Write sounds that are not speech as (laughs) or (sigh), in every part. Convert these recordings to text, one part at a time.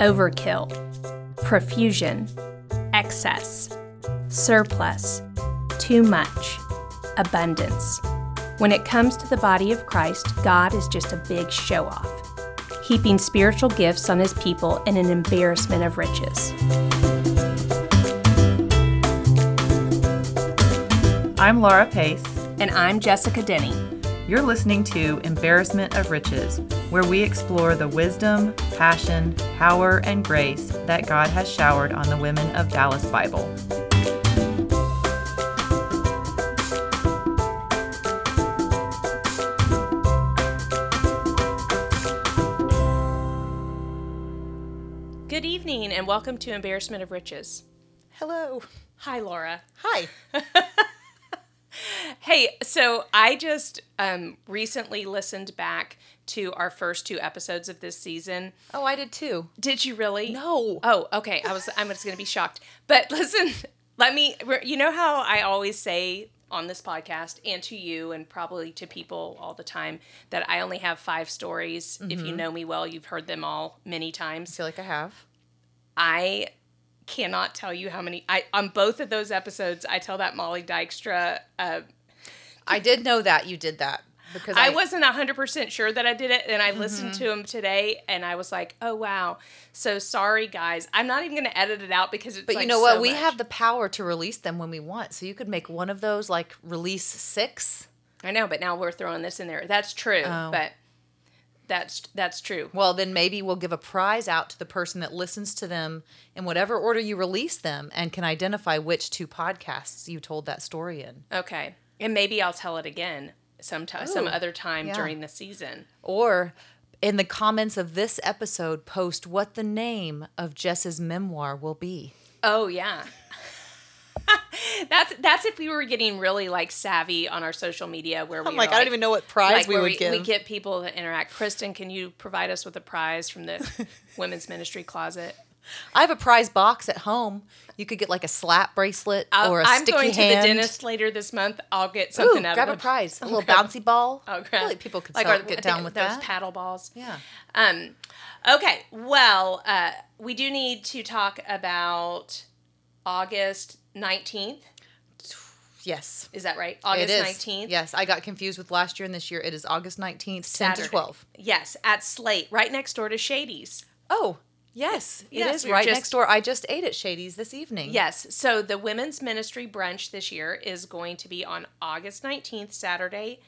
overkill, profusion, excess, surplus, too much, abundance. When it comes to the body of Christ, God is just a big show off, heaping spiritual gifts on his people in an embarrassment of riches. I'm Laura Pace. And I'm Jessica Denny. You're listening to Embarrassment of Riches, where we explore the wisdom, passion, power, and grace that God has showered on the women of Dallas Bible. Good evening and welcome to Embarrassment of Riches. Hello. Hi, Laura. Hi. (laughs) Hey, so I just um, recently listened back to our first two episodes of this season. Oh, I did too. Did you really? No. Oh, okay. I was. I'm just going to be shocked. But (laughs) listen, let me. You know how I always say on this podcast and to you and probably to people all the time that I only have five stories. If you know me well, you've heard them all many I times. feel like I have. I cannot tell you how many. I on both of those episodes, I tell that Molly Dykstra. Uh, I did know that you did that because I I, wasn't 100% sure that I did it. And I listened Mm-hmm. to him today and I was like, oh, wow. So sorry, guys. I'm not even going to edit it out because it's But like you know what? so we much. have the power to release them when we want. So you could make one of those like release six. I know, but now we're throwing this in there. That's true. Oh. But that's that's true. Well, then maybe we'll give a prize out to the person that listens to them in whatever order you release them and can identify which two podcasts you told that story in. Okay. And maybe I'll tell it again sometime, some oh, other time yeah. during the season. Or in the comments of this episode, post what the name of Jess's memoir will be. Oh, yeah. (laughs) that's that's if we were getting really like savvy on our social media where we I'm were, like, I don't even know what prize like we would we, give. we get people to interact. Kristen, can you provide us with a prize from the (laughs) women's ministry closet? I have a prize box at home. You could get like a slap bracelet I'll- or a I'm sticky going to hand. the dentist later this month. I'll get Ooh, something out grab of a prize, a little grab- bouncy ball. I grab- like people could like sell- our- get down with those that. paddle balls. Yeah. Um, okay. Well, uh, we do need to talk about August 19th. Yes. Is that right? August is. 19th. Yes, I got confused with last year and this year. It is August 19th, 10 Saturday. to 12. Yes, at Slate, right next door to Shady's. Oh, yes. It is Yes, we were right just- next door. I just ate at Shady's this evening. Yes. So the women's ministry brunch this year is going to be on August 19th, Saturday,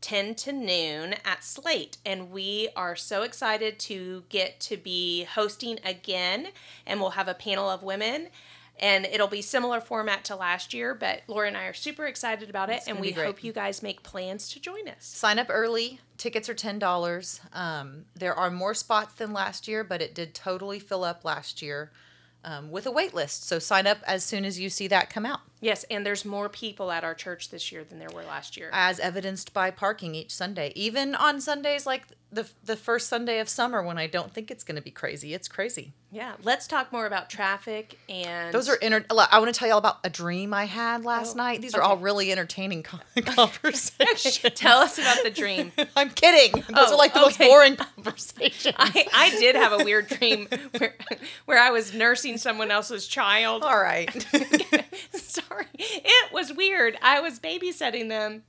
10 to noon at Slate. And we are so excited to get to be hosting again. And we'll have a panel of women. And it'll be similar format to last year, but Laura and I are super excited about it, and we hope you guys make plans to join us. Sign up early. Tickets are $10. Um, there are more spots than last year, but it did totally fill up last year um, with a wait list. So sign up as soon as you see that come out. Yes, and there's more people at our church this year than there were last year. as evidenced by parking each Sunday. Even on Sundays like the the first Sunday of summer when I don't think it's going to be crazy. It's crazy. yeah, let's talk more about traffic and Those are inter- I want to tell you all about a dream I had last Oh, night. These are all really entertaining con- (laughs) conversations. Tell us about the dream. (laughs) I'm kidding. Those Oh, are like the oh, most boring conversations. (laughs) I, I did have a weird dream where, where I was nursing someone else's child. all right. Sorry. It was weird. I was babysitting them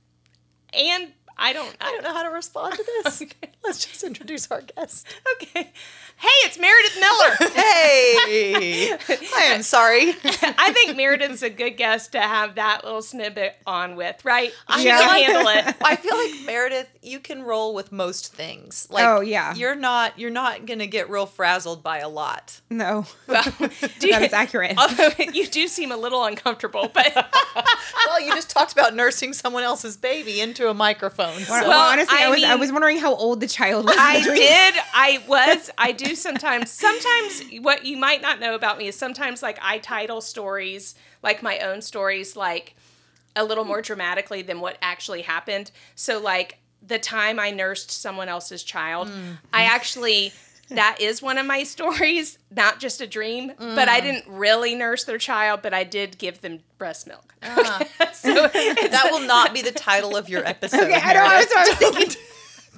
and I don't I don't know how to respond to this. (laughs) Let's just introduce our guest. Okay. Hey, it's Meredith Miller. (laughs) Hey, (laughs) I am sorry. I think Meredith's a good guest to have that little snippet on with, right? She Yeah. can handle it. I feel like Meredith, you can roll with most things. Like, Oh, yeah. you're not you're not gonna get real frazzled by a lot. No, Well, do that is accurate. Although you do seem a little uncomfortable, but well, you just talked about nursing someone else's baby into a microphone. Well, so- well, Well, honestly, I, I was I was wondering how old the child was. I did. I was. I do (laughs) sometimes. Sometimes what you might not know about me is sometimes like I title stories like my own stories like a little more dramatically than what actually happened. So like the time I nursed someone else's child, mm. I actually that is one of my (laughs) stories, not just a dream. But I mm. didn't really nurse their child, but I did give them breast milk. Ah. (laughs) so that will not be the title of your (laughs) episode. Okay, I know. I was, thinking.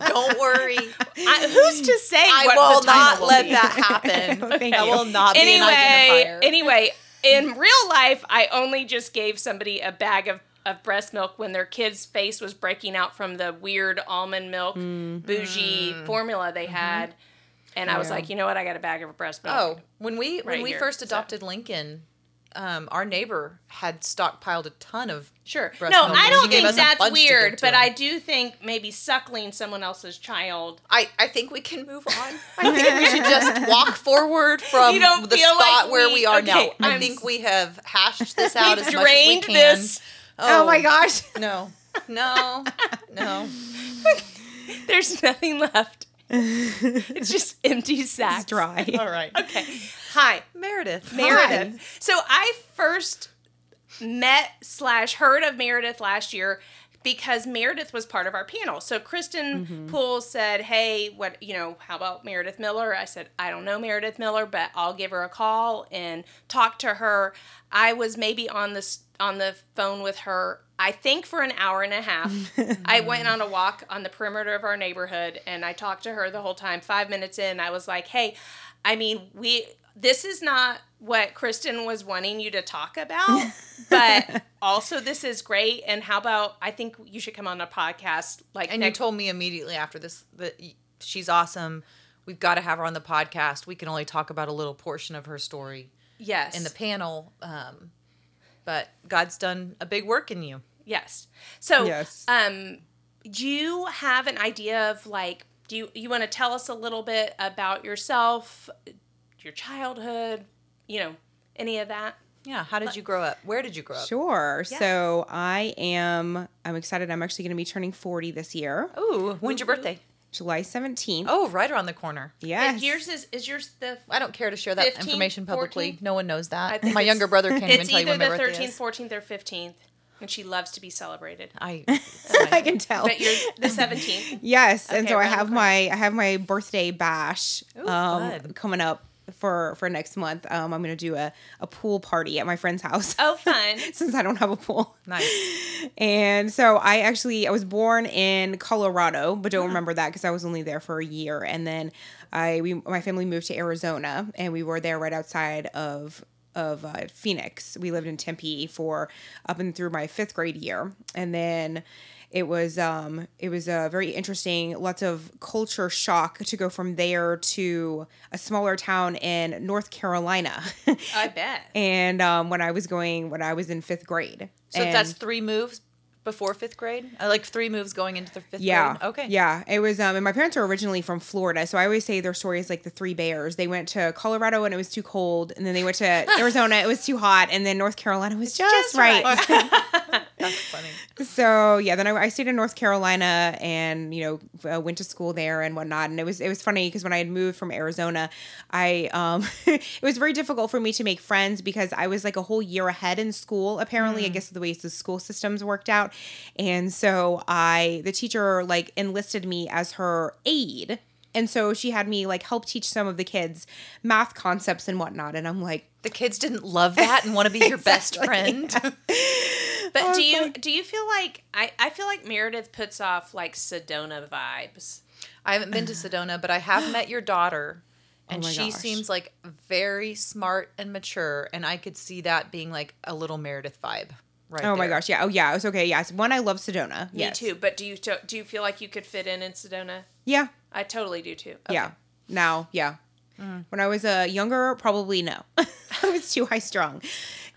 Don't worry. I, who's to say I what will not will let be? that happen. Thank that will not be an anyway, identifier. anyway, in real life, I only just gave somebody a bag of, of breast milk when their kid's face was breaking out from the weird almond milk mm-hmm. bougie formula they mm-hmm. had. And I was like, you know what? I got a bag of breast milk. Oh, when we when we here, first so. adopted Lincoln, um, our neighbor had stockpiled a ton of Sure. no, I don't think that's to weird, to but him. I do think maybe suckling someone else's child. I, I think we can move on. (laughs) I think we should just walk forward from the spot like where we- we are now. okay, I I'm think we have hashed this (laughs) out as much as we can. this. Oh, my gosh. No, no, (laughs) no. There's nothing left. (laughs) it's just empty sacks. It's dry. All right. (laughs) Okay. Hi. Meredith. Meredith. So I first met slash heard of Meredith last year because Meredith was part of our panel. So Kristen mm-hmm. Poole said, "Hey, what you know? How about Meredith Miller?" I said, "I don't know Meredith Miller, but I'll give her a call and talk to her." I was maybe on this on the phone with her. I think for an hour and a half. (laughs) I went on a walk on the perimeter of our neighborhood and I talked to her the whole time. 5 minutes in, I was like, "Hey, I mean, we this is not what Kristen was wanting you to talk about, (laughs) but also this is great. And how about I think you should come on a podcast like And next you told me immediately after this that she's awesome. We've got to have her on the podcast. We can only talk about a little portion of her story yes in the panel. Um, but God's done a big work in you. yes. So Yes. um, do you have an idea of like do you you want to tell us a little bit about yourself, your childhood, you know, any of that? Yeah. How did you grow up? Where did you grow up? Sure. Yeah. So I am. I'm excited. I'm actually going to be turning 40 this year, Ooh, when's your birthday? July 17th. Oh, right around the corner. yes. And yours is is yours the I don't care to share that 15th, information publicly. 14th? No one knows I that. think My younger brother can't even tell you either when my the birthday thirteenth, is. fourteenth, or fifteenth, and she loves to be celebrated. I, (laughs) I can tell. But you're the seventeenth. (laughs) Yes, and so I have my I have my birthday bash Ooh, um, coming up for for next month. Um, I'm gonna do a, a pool party at my friend's house Oh, (laughs) fun. since I don't have a pool. nice. (laughs) And so I actually I was born in Colorado, but don't remember that because I was only there for a year. And then I we my family moved to Arizona, and we were there right outside of of uh, Phoenix. We lived in Tempe for up and through my fifth grade year, and then it was um it was a very interesting lots of culture shock to go from there to a smaller town in north carolina I (laughs) bet. and um when i was going when i was in fifth grade So And- that's three moves before fifth grade? Uh, like three moves going into the fifth yeah. grade? Okay. Yeah. It was um and my parents are originally from Florida, so I always say their story is like the three bears. They went to Colorado and it was too cold, and then they went to (laughs) Arizona, it was too hot, and then North Carolina was just, just right. right. (laughs) That's funny. so yeah, then I, I stayed in North Carolina and you know uh, went to school there and whatnot, and it was it was funny because when I had moved from Arizona, I um (laughs) it was very difficult for me to make friends because I was like a whole year ahead in school. Apparently, I guess the way the school systems worked out, and so I the teacher like enlisted me as her aide. And so she had me like help teach some of the kids math concepts and whatnot. And I'm like, The kids didn't love that and want to be your best (laughs) friend. (laughs) But oh, do you do you feel like I I feel like Meredith puts off like Sedona vibes? I haven't been to (sighs) Sedona, but I have met your daughter. (gasps) And Oh she gosh. seems like very smart and mature. And I could see that being like a little Meredith vibe. Right. oh my gosh, yeah, oh yeah, it's okay. Yes, one I love Sedona. Me yes. too. But do you do you feel like you could fit in in Sedona? Yeah, I totally do too. Yeah. Now, yeah. When I was uh, younger, probably no. (laughs) I was too high strung.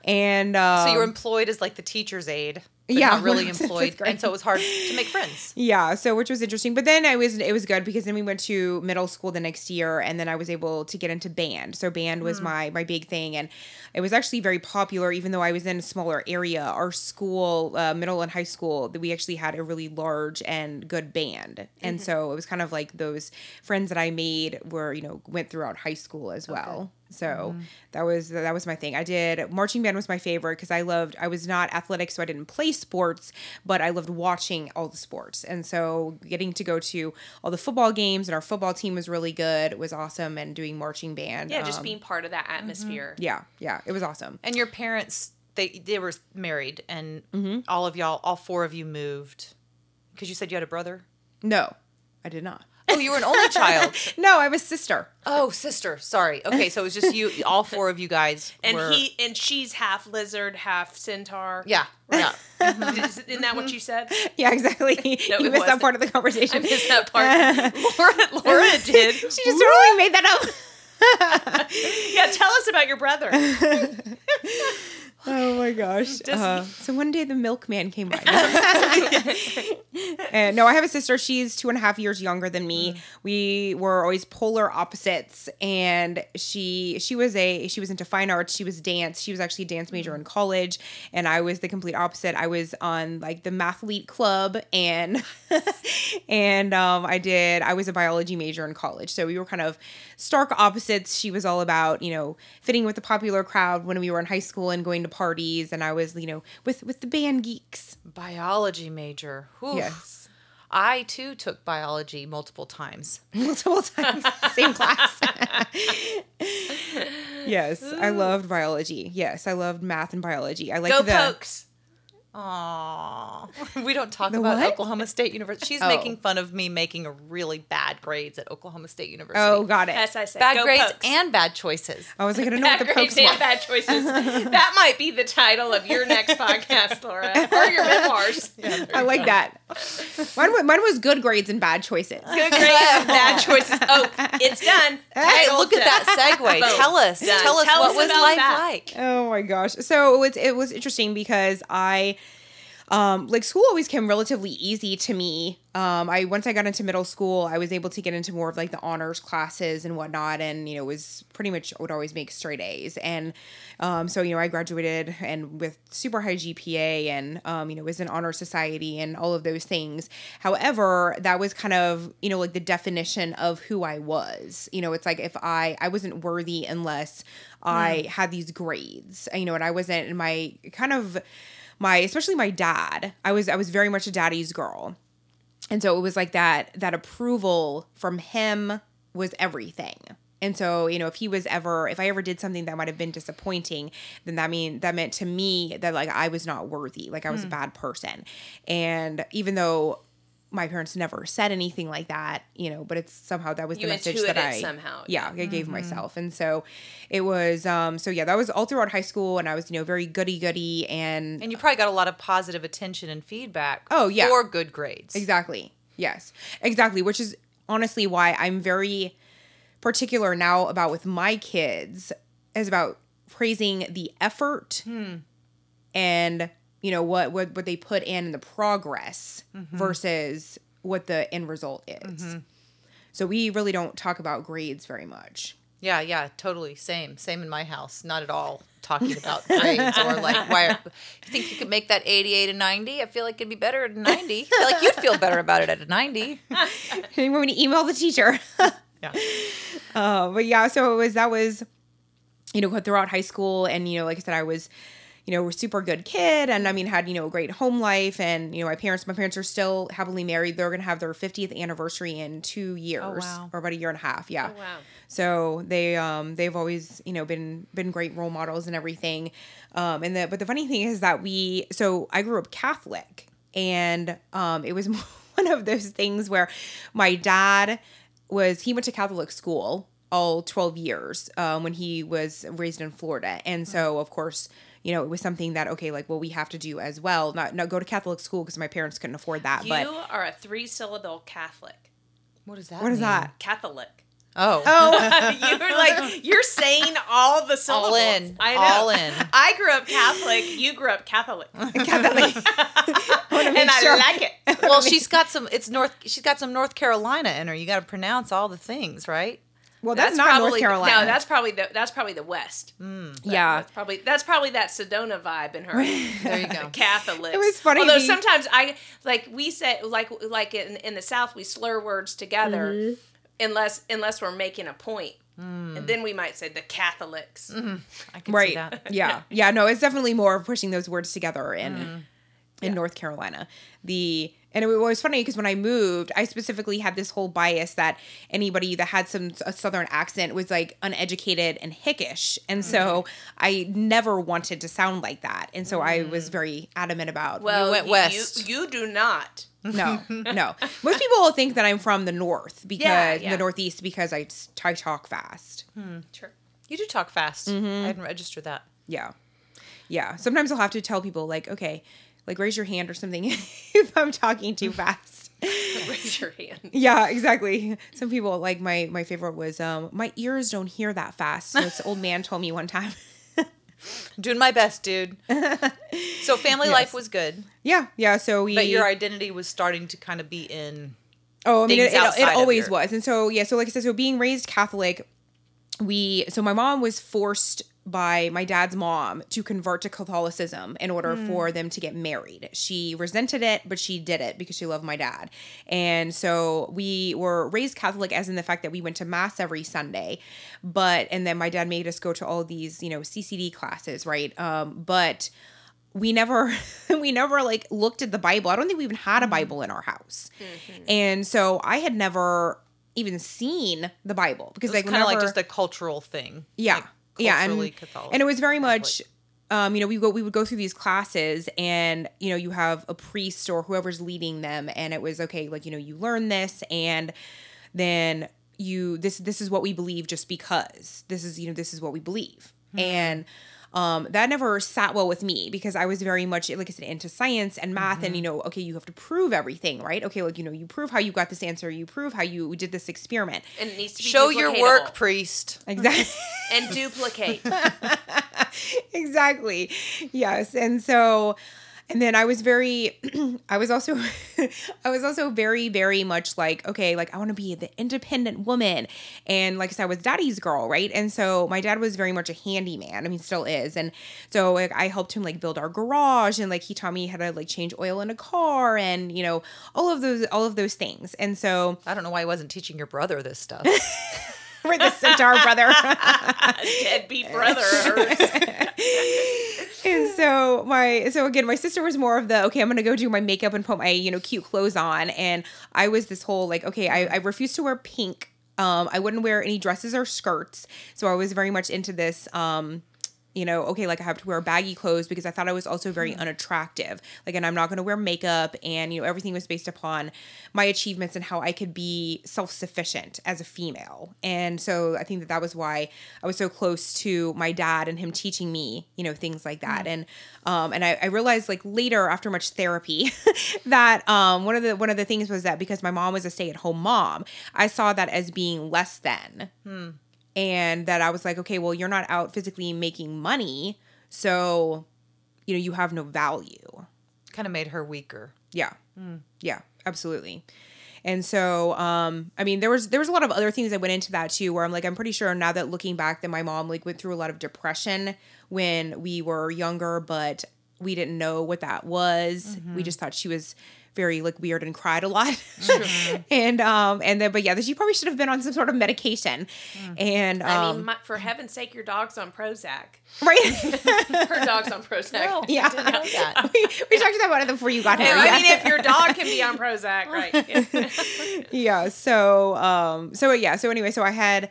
And um, So you were employed as like the teacher's aide. Yeah, Not really when I was in employed. And so it was hard to make friends. (laughs) yeah, so which was interesting. But then I was it was good because then we went to middle school the next year, and then I was able to get into band. So band was my my big thing, and it was actually very popular. Even though I was in a smaller area, our school, uh, middle and high school, that we actually had a really large and good band, and so it was kind of like those friends that I made were you know went throughout high school as well. So that was that was my thing. I did marching band was my favorite because I loved. I was not athletic, so I didn't play sports, but I loved watching all the sports. And so getting to go to all the football games and our football team was really good. It was awesome, and doing marching band. Yeah, just um, being part of that atmosphere. Yeah, yeah, it was awesome. And your parents, they they were married, and Mm-hmm. all of y'all, all four of you moved. Because you said you had a brother. No, I did not. Oh, you were an only child. (laughs) No, I have a sister. Oh, sister. Sorry. Okay, so it was just you. All four of you guys. (laughs) And were, he and she's half lizard, half centaur. Yeah. Yeah. (laughs) Is- Isn't that what you said? Yeah, exactly. No, you missed that wasn't. part of the conversation. I missed that part. Laura, Laura did. she just totally made that up. Yeah, tell us about your brother. Oh my gosh. (laughs) Uh, so one day the milkman came by. and (laughs) no, I have a sister. She's two and a half years younger than me. We were always polar opposites. And she she was a she was into fine arts. She was dance. She was actually a dance major in college. And I was the complete opposite. I was on like the mathlete club and (laughs) and um, I did I was a biology major in college. So we were kind of stark opposites. She was all about, you know, fitting with the popular crowd when we were in high school and going to parties and I was, you know, with with the band geeks. Biology major. Whew. Yes. I too took biology multiple times. (laughs) Multiple times. Same class. (laughs) yes. I loved biology. Yes. I loved math and biology. I like Go the Pokes. Aww. We don't talk The about what? Oklahoma State University. She's Oh. making fun of me making really bad grades at Oklahoma State University. Oh, got it. Yes, I said bad go grades Pokes. and bad choices. I was like, I don't know what bad the grades and were. bad choices. (laughs) that might be the title of your next (laughs) podcast, Laura, or your memoirs. (laughs) I like that. Mine, mine was good grades and bad choices. Good grades and bad choices. Oh, it's done. Hey, look at that segue. Tell oh, us. Done. Tell us Tell what us was life that. like. Oh my gosh. So it was it was interesting because I um like school always came relatively easy to me. Um I once I got into middle school, I was able to get into more of like the honors classes and whatnot and you know was pretty much would always make straight A's. And um so you know I graduated and with super high GPA and um you know was in honor society and all of those things. However, that was kind of, you know, like the definition of who I was. You know, it's like if I I wasn't worthy unless I had these grades. You know, and I wasn't in my kind of my especially my dad. I was I was very much a daddy's girl. And so it was like that that approval from him was everything. And so, you know, if he was ever if I ever did something that might have been disappointing, then that mean that meant to me that like I was not worthy, like I was a hmm. bad person. And even though my parents never said anything like that, you know, but it's somehow that was You the message that I somehow, Yeah, I gave myself. And so it was um so yeah, that was all throughout high school and I was, you know, very goody goody and And you probably got a lot of positive attention and feedback. Oh, yeah. For good grades. Exactly. Yes. Exactly. Which is honestly why I'm very particular now about with my kids is about praising the effort and you know what what what they put in the progress versus what the end result is. So we really don't talk about grades very much. Yeah, yeah, totally. Same. Same in my house. Not at all talking (laughs) about grades or like why you think you could make that 88 and 90? I feel like it'd be better at 90. I feel like you'd feel better about it at a 90. (laughs) (laughs) you want me to email the teacher? Yeah. Uh, but yeah, so it was that was, you know, throughout high school, and you know, like I said, I was, you know, a super good kid, and I mean, had you know a great home life, and you know, my parents, my parents are still happily married. They're gonna have their fiftieth anniversary in two years, wow. or about a year and a half. Yeah. Oh, wow. So they um they've always you know been been great role models and everything, um and the but the funny thing is that we so I grew up Catholic and um it was (laughs) one of those things where my dad was he went to Catholic school all 12 years um, when he was raised in Florida and so of course you know it was something that okay like well we have to do as well not not go to Catholic school because my parents couldn't afford that You but are a three syllable Catholic. What is that? what is mean? that Catholic. Oh. (laughs) oh you're (laughs) like you're saying all the syllables. All in. I know. All in. (laughs) I grew up Catholic. You grew up Catholic, Catholic and I sure. like it. Well, she's got some it's North she's got some North Carolina in her. You got to pronounce all the things, right? Well that's, not North probably Carolina No, that's probably the that's probably the West. Hmm. yeah That's probably that's probably that Sedona vibe in her. (laughs) There you go. (laughs) Catholics. It was funny Although the- sometimes I like we say like like in, in the South we slur words together Mm-hmm. unless unless we're making a point. Hmm. And then we might say the Catholics. Mm-hmm. I can see right that. (laughs) yeah yeah no it's definitely more of pushing those words together in hmm. in north carolina the and it was funny because when i moved i specifically had this whole bias that anybody that had some a southern accent was like uneducated and hickish and so mm-hmm. i never wanted to sound like that and so i was mm. very adamant about Well, went you, west. You, you do not. No, (laughs) no. Most people will think that I'm from the north because Yeah, yeah. the northeast because I, I talk fast. Hmm. Sure. You do talk fast. Mm-hmm. I hadn't registered that. Yeah. Yeah. Sometimes I'll have to tell people like, okay, like raise your hand or something (laughs) if I'm talking too (laughs) fast. Raise your hand. Yeah, exactly. Some people like my my favorite was um my ears don't hear that fast. So this old man told me one time. (laughs) Doing my best, dude. so family life was good, yeah, yeah. So we but your identity was starting to kind of be in. Oh, I mean, it, it, it always your- was. And so, yeah, so like I said, so being raised Catholic, we, so my mom was forced by my dad's mom to convert to Catholicism in order Hmm. for them to get married. She resented it, but she did it because she loved my dad. And so we were raised Catholic as in the fact that we went to mass every Sunday, but, and then my dad made us go to all these, you know, CCD classes, right? Um, but, we never (laughs) we never like looked at the bible i don't think we even Mm-hmm. had a bible in our house and so i had never even seen the bible because It's like kind of like just a cultural thing. yeah like yeah and, Catholic. and it was very much um, you know, we go we would go through these classes and you know, you have a priest or whoever's leading them and it was okay, like, you know, you learn this and then you this this is what we believe just because. This is, you know, this is what we believe. And um, that never sat well with me because I was very much, like I said, into science and math. And, you know, okay, you have to prove everything, right? Okay, like, you know, you prove how you got this answer, you prove how you did this experiment. And it needs to be Show your work, priest. Exactly. (laughs) and duplicate. (laughs) exactly. Yes. And so and then I was very (clears throat) I was also (laughs) I was also very very much like okay, like I want to be the independent woman. And like I said I was daddy's girl, right? And so my dad was very much a handyman. I mean still is. And so like I helped him like build our garage and like he taught me how to like change oil in a car and you know all of those all of those things. And so I don't know why he wasn't teaching your brother this stuff. (laughs) (laughs) we're the centaur brother. (laughs) Deadbeat brother. (laughs) and so my so again my sister was more of the okay i'm gonna go do my makeup and put my you know cute clothes on and i was this whole like okay i, I refused to wear pink um i wouldn't wear any dresses or skirts so i was very much into this um you know, okay, like I have to wear baggy clothes because I thought I was also very unattractive. Like, and I'm not going to wear makeup. And, you know, everything was based upon my achievements and how I could be self sufficient as a female. And so I think that that was why I was so close to my dad and him teaching me, you know, things like that. And, um, and I, I realized like later after much therapy (laughs) that, um, one of the, one of the things was that because my mom was a stay at home mom, I saw that as being less than and that I was like, okay, well, you're not out physically making money, so you know you have no value. kind of made her weaker. Yeah, yeah, absolutely. And so, um, I mean, there was there was a lot of other things that went into that too. Where I'm like, I'm pretty sure now that looking back, that my mom like went through a lot of depression when we were younger, but we didn't know what that was. We just thought she was very like weird and cried a lot. (laughs) and um and then but yeah, she probably should have been on some sort of medication. And um, I mean, my, for heaven's sake, your dog's on Prozac. right. (laughs) Her dog's on Prozac. Yeah. Didn't know that. we, we talked about it before you got here. I yeah. mean, if your (laughs) dog can be on Prozac, right? Yeah. yeah. So, um, so yeah. So anyway, so I had,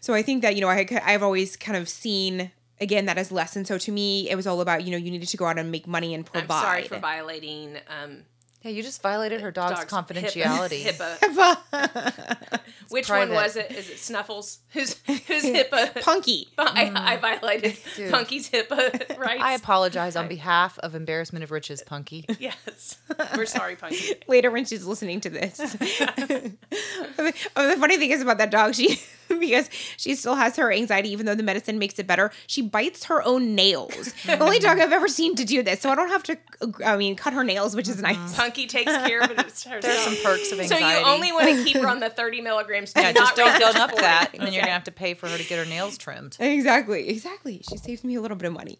so I think that you know I had, I've always kind of seen again that as lesson. So to me, it was all about you know you needed to go out and make money and I'm provide. sorry for violating um, Yeah, you just violated her dog's, dog's confidentiality. HIPAA. HIPAA. (laughs) Which private. one was it? Is it Snuffles? Who's who's (laughs) HIPAA? Punky. (laughs) I, mm. I violated Dude. Punky's HIPAA rights. I apologize on behalf of Embarrassment of Riches, Punky. yes, we're sorry, Punky. Later when she's listening to this. oh, the funny thing is about that dog, she because she still has her anxiety, even though the medicine makes it better. She bites her own nails. the only dog I've ever seen to do this, so I don't have to. I mean, cut her nails, which is mm-hmm. nice. Punky takes care of it herself. There's some perks of anxiety. So you only want to (laughs) keep her on the 30 milligrams. Do yeah, not just don't raise go up that, and then you're gonna have to pay for her to get her nails trimmed. Exactly, exactly. She saves me a little bit of money.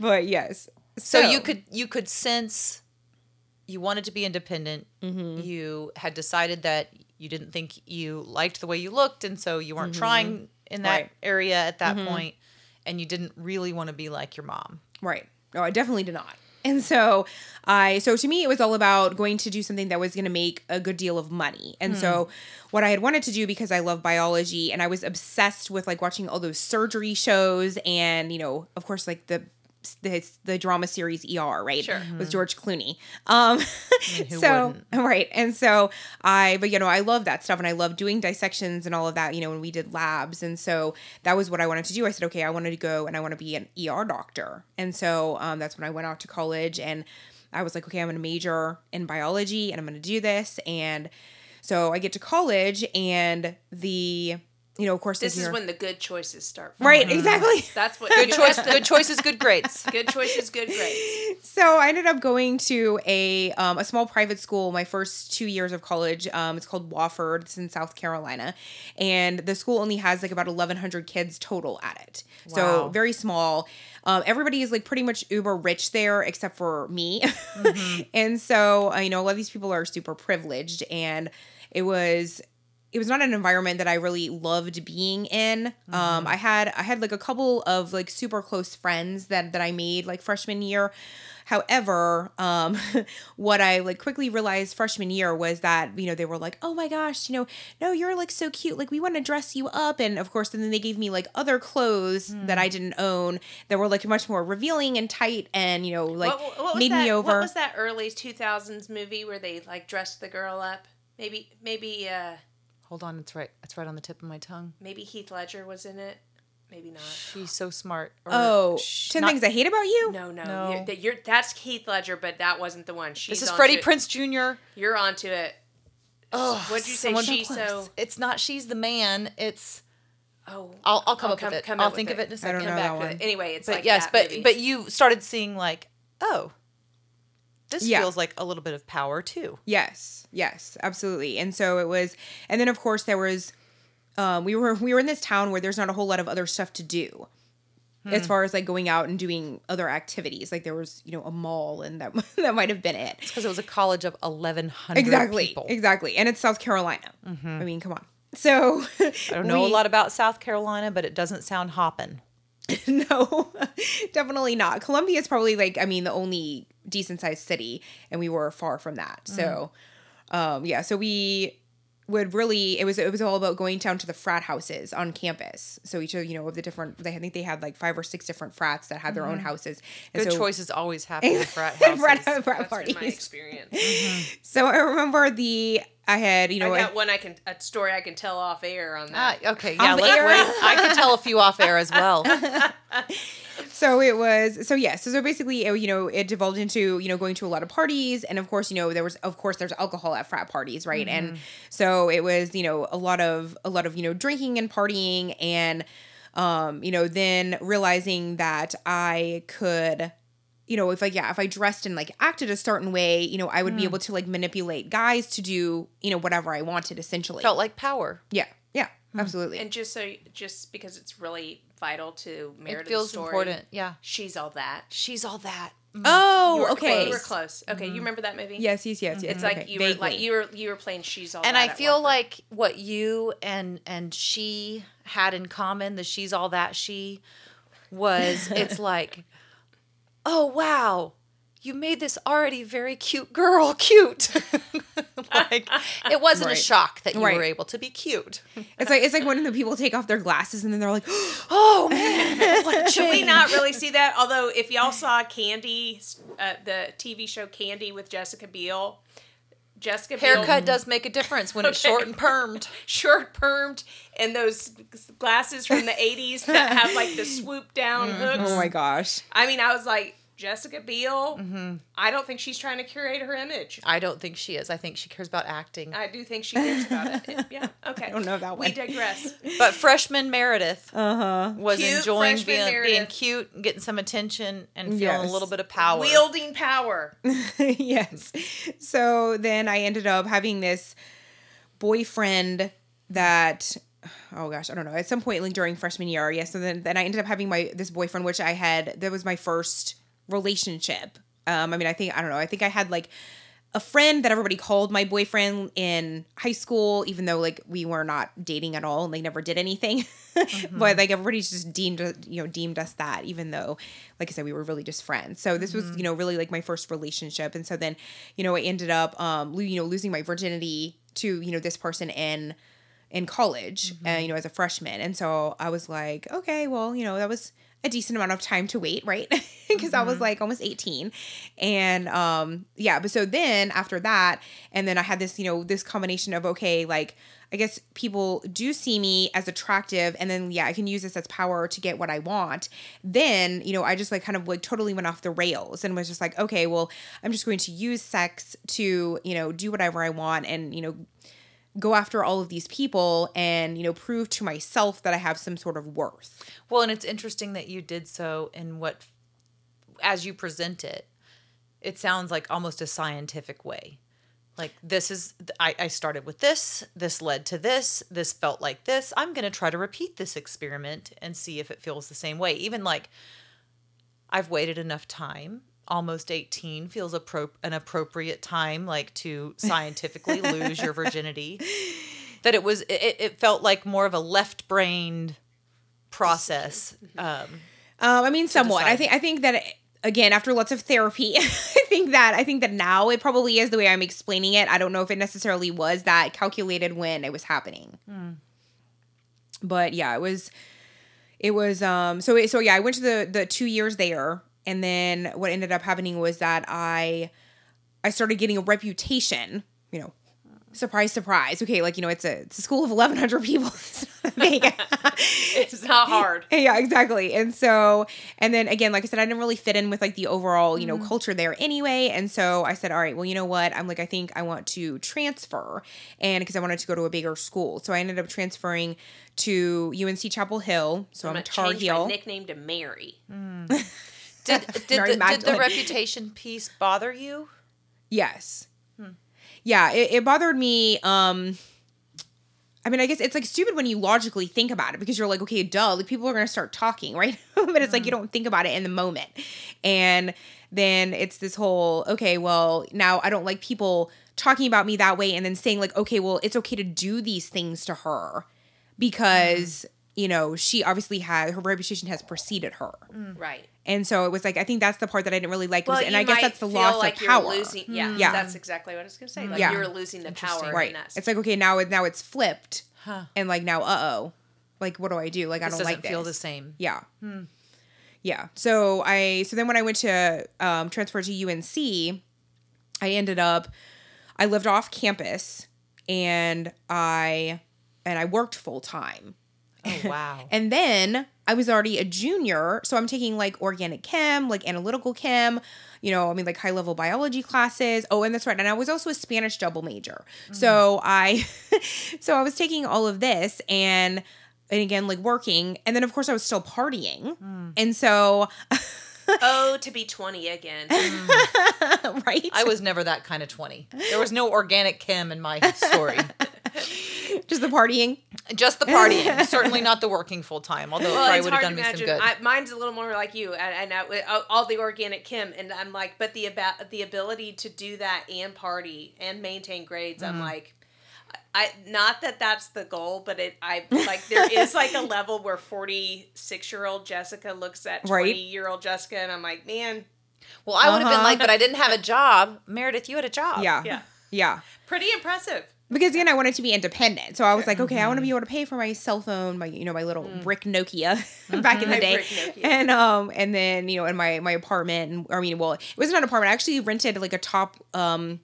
But yes. So you could you could sense you wanted to be independent. Mm-hmm. You had decided that you didn't think you liked the way you looked, and so you weren't trying in that Mm-hmm. Right. area at that point, and you didn't really want to be like your mom. Right. No, I definitely did not. And so I so to me it was all about going to do something that was going to make a good deal of money. And so hmm. what I had wanted to do because I love biology and I was obsessed with like watching all those surgery shows and you know, of course like the the the drama series ER, right? Sure. With George Clooney. Um, (laughs) who so wouldn't? (laughs) right, and so I, but you know, I love that stuff, and I love doing dissections and all of that. You know, when we did labs, and so that was what I wanted to do. I said, okay, I wanted to go and I want to be an ER doctor, and so um, that's when I went out to college, and I was like, okay, I'm going to major in biology, and I'm going to do this, and so I get to college, and the, you know, of course, This is year- when the good choices start. From. right, exactly. That's what (laughs) Good you- choice. (laughs) Good choices. Good grades. Good choices, good grades. so I ended up going to a um, a small private school my first two years of college. Um, it's called Wofford. It's in South Carolina, and the school only has like about eleven hundred kids total at it. Wow. So very small. Um, everybody is like pretty much uber rich there except for me, (laughs) and so uh, you know a lot of these people are super privileged, and it was it was not an environment that I really loved being in. Um, I had I had like a couple of like super close friends that that I made like freshman year. However, um, (laughs) what I like quickly realized freshman year was that you know they were like, oh my gosh, you know, no, you're like so cute, like we want to dress you up, and of course, and then they gave me like other clothes that I didn't own that were like much more revealing and tight, and you know, like what, what made that, me over. What was that early 2000s movie where they like dressed the girl up? Maybe, maybe, uh, Hold on. It's right. It's right on the tip of my tongue. maybe Heath Ledger was in it. Maybe not. She's so smart. Or Oh, sh- 10 not- things I hate about you. No, no, No. You're, that- you're that's Heath Ledger, but that wasn't the one. She's This is Freddie it. Prinze Jr. You're onto it. Oh, What'd you say? someone- She's so. It's not. She's the man. It's. Oh, I'll, I'll come up with it. come I'll think with of it in a I second. don't Come know back that one. it. Anyway, it's But like yes, that but movie. but you started seeing like, oh, this Yeah. feels like a little bit of power too. Yes, yes, absolutely. And so it was, and then of course there was, um, we were we were in this town where there's not a whole lot of other stuff to do, as far as like going out and doing other activities. Like there was, you know, a mall, and that (laughs) that might have been it. Because it was a college of eleven hundred Exactly, people. exactly, and it's South Carolina. I mean, come on. So I don't (laughs) know a lot about South Carolina, but it doesn't sound hopping. (laughs) no, definitely not. Columbia is probably like I mean the only decent sized city, and we were far from that. So, um, yeah, so we would really it was it was all about going down to the frat houses on campus. So each of you know of the different they I think they had like five or six different frats that had their own houses. And Good so, choices always (laughs) happen in frat houses. frat, (laughs) frat that's parties. been my experience. (laughs) So I remember the I had you know I I- got one I can a story I can tell off air on that. Ah, okay, yeah. Off Let's air? wait. I can tell a few off air as well. So it was so yeah so, so basically it, you know it devolved into you know going to a lot of parties. And of course you know there was of course there's alcohol at frat parties right? And mm-hmm. so it was you know a lot of a lot of you know drinking and partying. And um you know then realizing that i could you know if i yeah if i dressed and like acted a certain way you know i would be mm. able to like manipulate guys to do you know whatever i wanted essentially. Felt like power. yeah yeah hmm. absolutely. And just so, just because it's really vital to It Meredith's feels story, important. Yeah. She's all that. She's all that. Mm-hmm. oh You okay you were close. Okay, you mm-hmm. remember that movie? yes yes yes mm-hmm. yes It's like okay. you were like you were you were playing She's all and. I feel like what you and and she had in common, the she's all that she was it's (laughs) like, oh wow, you made this already very cute girl (laughs) cute. (laughs) like it wasn't a shock that you Right. were able to be cute. It's like it's like when the people take off their glasses and then they're like, (gasps) Oh man, what (laughs) Should we not really see that? Although, if y'all saw Candy, uh, the TV show Candy with Jessica Biel, Jessica Biel Haircut does make a difference when it's short and permed. short permed and those glasses from the 80s that have like the swoop down hooks. oh my gosh. I mean, I was like, Jessica Biel, Mm-hmm. I don't think she's trying to curate her image. I don't think she is. I think she cares about acting. I do think she cares about it. (laughs) Yeah, okay. I don't know that We digress. But freshman Meredith Uh huh. was Cute enjoying freshman being, being cute and getting some attention and feeling Yes. a little bit of power. Wielding power. (laughs) yes. So then I ended up having this boyfriend that oh gosh, I don't know. At some point like during freshman year, yes. So then then I ended up having my this boyfriend, which I had that was my first relationship. Um, I mean, I think I don't know. I think I had like a friend that everybody called my boyfriend in high school, even though like we were not dating at all and they never did anything. (laughs) but like everybody just deemed you know deemed us that, even though, like I said, we were really just friends. So this was you know really like my first relationship, and so then you know I ended up um lo- you know losing my virginity to you know this person in in college, uh, you know as a freshman, and so I was like, okay, well you know that was a decent amount of time to wait, right? (laughs) Because I was like almost 18. And um yeah, but so then after that, and then I had this, you know, this combination of okay, like I guess people do see me as attractive and then yeah, I can use this as power to get what I want. Then, you know, I just like kind of like totally went off the rails and was just like, okay, well, I'm just going to use sex to, you know, do whatever I want and, you know, go after all of these people and you know prove to myself that i have some sort of worth Well, and it's interesting that you did so in what, as you present it, it sounds like almost a scientific way. Like, this is, I, I started with this, this led to this, this felt like this. I'm going to try to repeat this experiment and see if it feels the same way. Even like, I've waited enough time. Almost 18 feels appro- an appropriate time, like to scientifically (laughs) lose your virginity. That it was, it, it felt like more of a left brained process. Um, um i mean somewhat. I think i think that again after lots of therapy (laughs) i think that i think that now it probably is the way i'm explaining it. I don't know if it necessarily was that calculated when it was happening. But yeah it was it was um so it, so yeah i went to the the two years there and then what ended up happening was that i i started getting a reputation you know surprise surprise. Okay like you know it's a it's a school of 1100 people. (laughs) It's not. (laughs) It's not hard. (laughs) yeah exactly. And so and then again like i said i didn't really fit in with like the overall you know mm-hmm. culture there anyway. And so i said all right well you know what? I'm like i think i want to transfer and because i wanted to go to a bigger school. So i ended up transferring to unc chapel hill. So I'm i'm, a tar heel. nickname to Mary. Mm. Did (laughs) did the, did the reputation piece bother you? Yes. Hmm. Yeah, it, it bothered me. Um, I mean, I guess it's like stupid when you logically think about it because you're like, okay, duh, like people are gonna start talking, (laughs) right? but it's like you hmm. don't think about it in the moment, and then it's this whole, okay, well, now I don't like people talking about me that way, and then saying like, okay, well, it's okay to do these things to her because hmm. You know she obviously had her reputation has preceded her, mm. Right. and so it was like I think that's the part that I didn't really like, was, and I guess that's the feel loss like of you're power. Losing, yeah, mm. Yeah. that's exactly what I was gonna say. Like Yeah. you're losing the power right in us. it's like okay now it now it's flipped and like now uh-oh like what do i do like i don't doesn't like this feel the same. yeah hmm. yeah so i so then when i went to um transfer to unc i ended up i lived off campus and i and i worked full time Oh (laughs) wow. and then I was already a junior, so I'm taking like organic chem, like analytical chem, you know, I mean like high level biology classes. Oh, and that's right. And I was also a Spanish double major. Mm. So I (laughs) so I was taking all of this and and again like working and then of course I was still partying. Mm. And so (laughs) oh, to be twenty again. Mm. right? I was never that kind of 20. There was no organic chem in my story. Just the partying. Just the partying. (laughs) Certainly not the working full time, although it Well, probably it's would have hard done to me some imagine. good. I, mine's a little more like you, and, and I, all- all the organic chem, and I'm like, but the about the ability to do that and party and maintain grades, Mm-hmm. I'm like. I not that that's the goal, but it I like there is like a level where 46 year old Jessica looks at 20 Right. year old Jessica and I'm like, man, well, I would have been Uh-huh. like, but I didn't have a job. Meredith, you had a job. Yeah. yeah, Yeah. pretty impressive. Because again, I wanted to be independent. So I was like, okay, I want to be able to pay for my cell phone, my you know my little brick Nokia (laughs) back in the day, and um and then you know in my my apartment, and I mean, well, it wasn't an apartment. I actually rented like a top um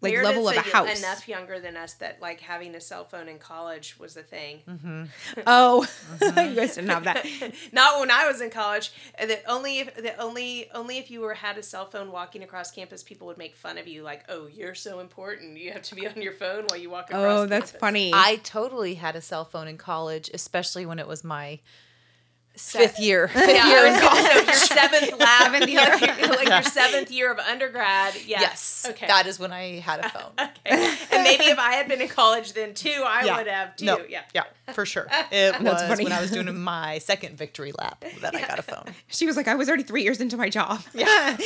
like Meredith's level of a house. enough younger than us that like having a cell phone in college was a thing. Mm-hmm. Oh, (laughs) you guys didn't have that. (laughs) Not when I was in college. And that only if the only only if you were had a cell phone walking across campus, people would make fun of you. Like, oh, you're so important. You have to be on your phone while you walk oh, across. Oh, that's campus." funny. I totally had a cell phone in college, especially when it was my Se- fifth year. (laughs) Fifth Yeah, year I in college. gonna (laughs) your seventh lab, Seventh (laughs) year. like, your, like your seventh year of undergrad. Yes. Yes. Okay. That is when I had a phone. okay. And maybe if I had been in college then too, I would have too. No, Yeah. yeah, for sure. It was funny. when I was doing my second victory lap that I got a phone. she was like, I was already three years into my job. Yeah.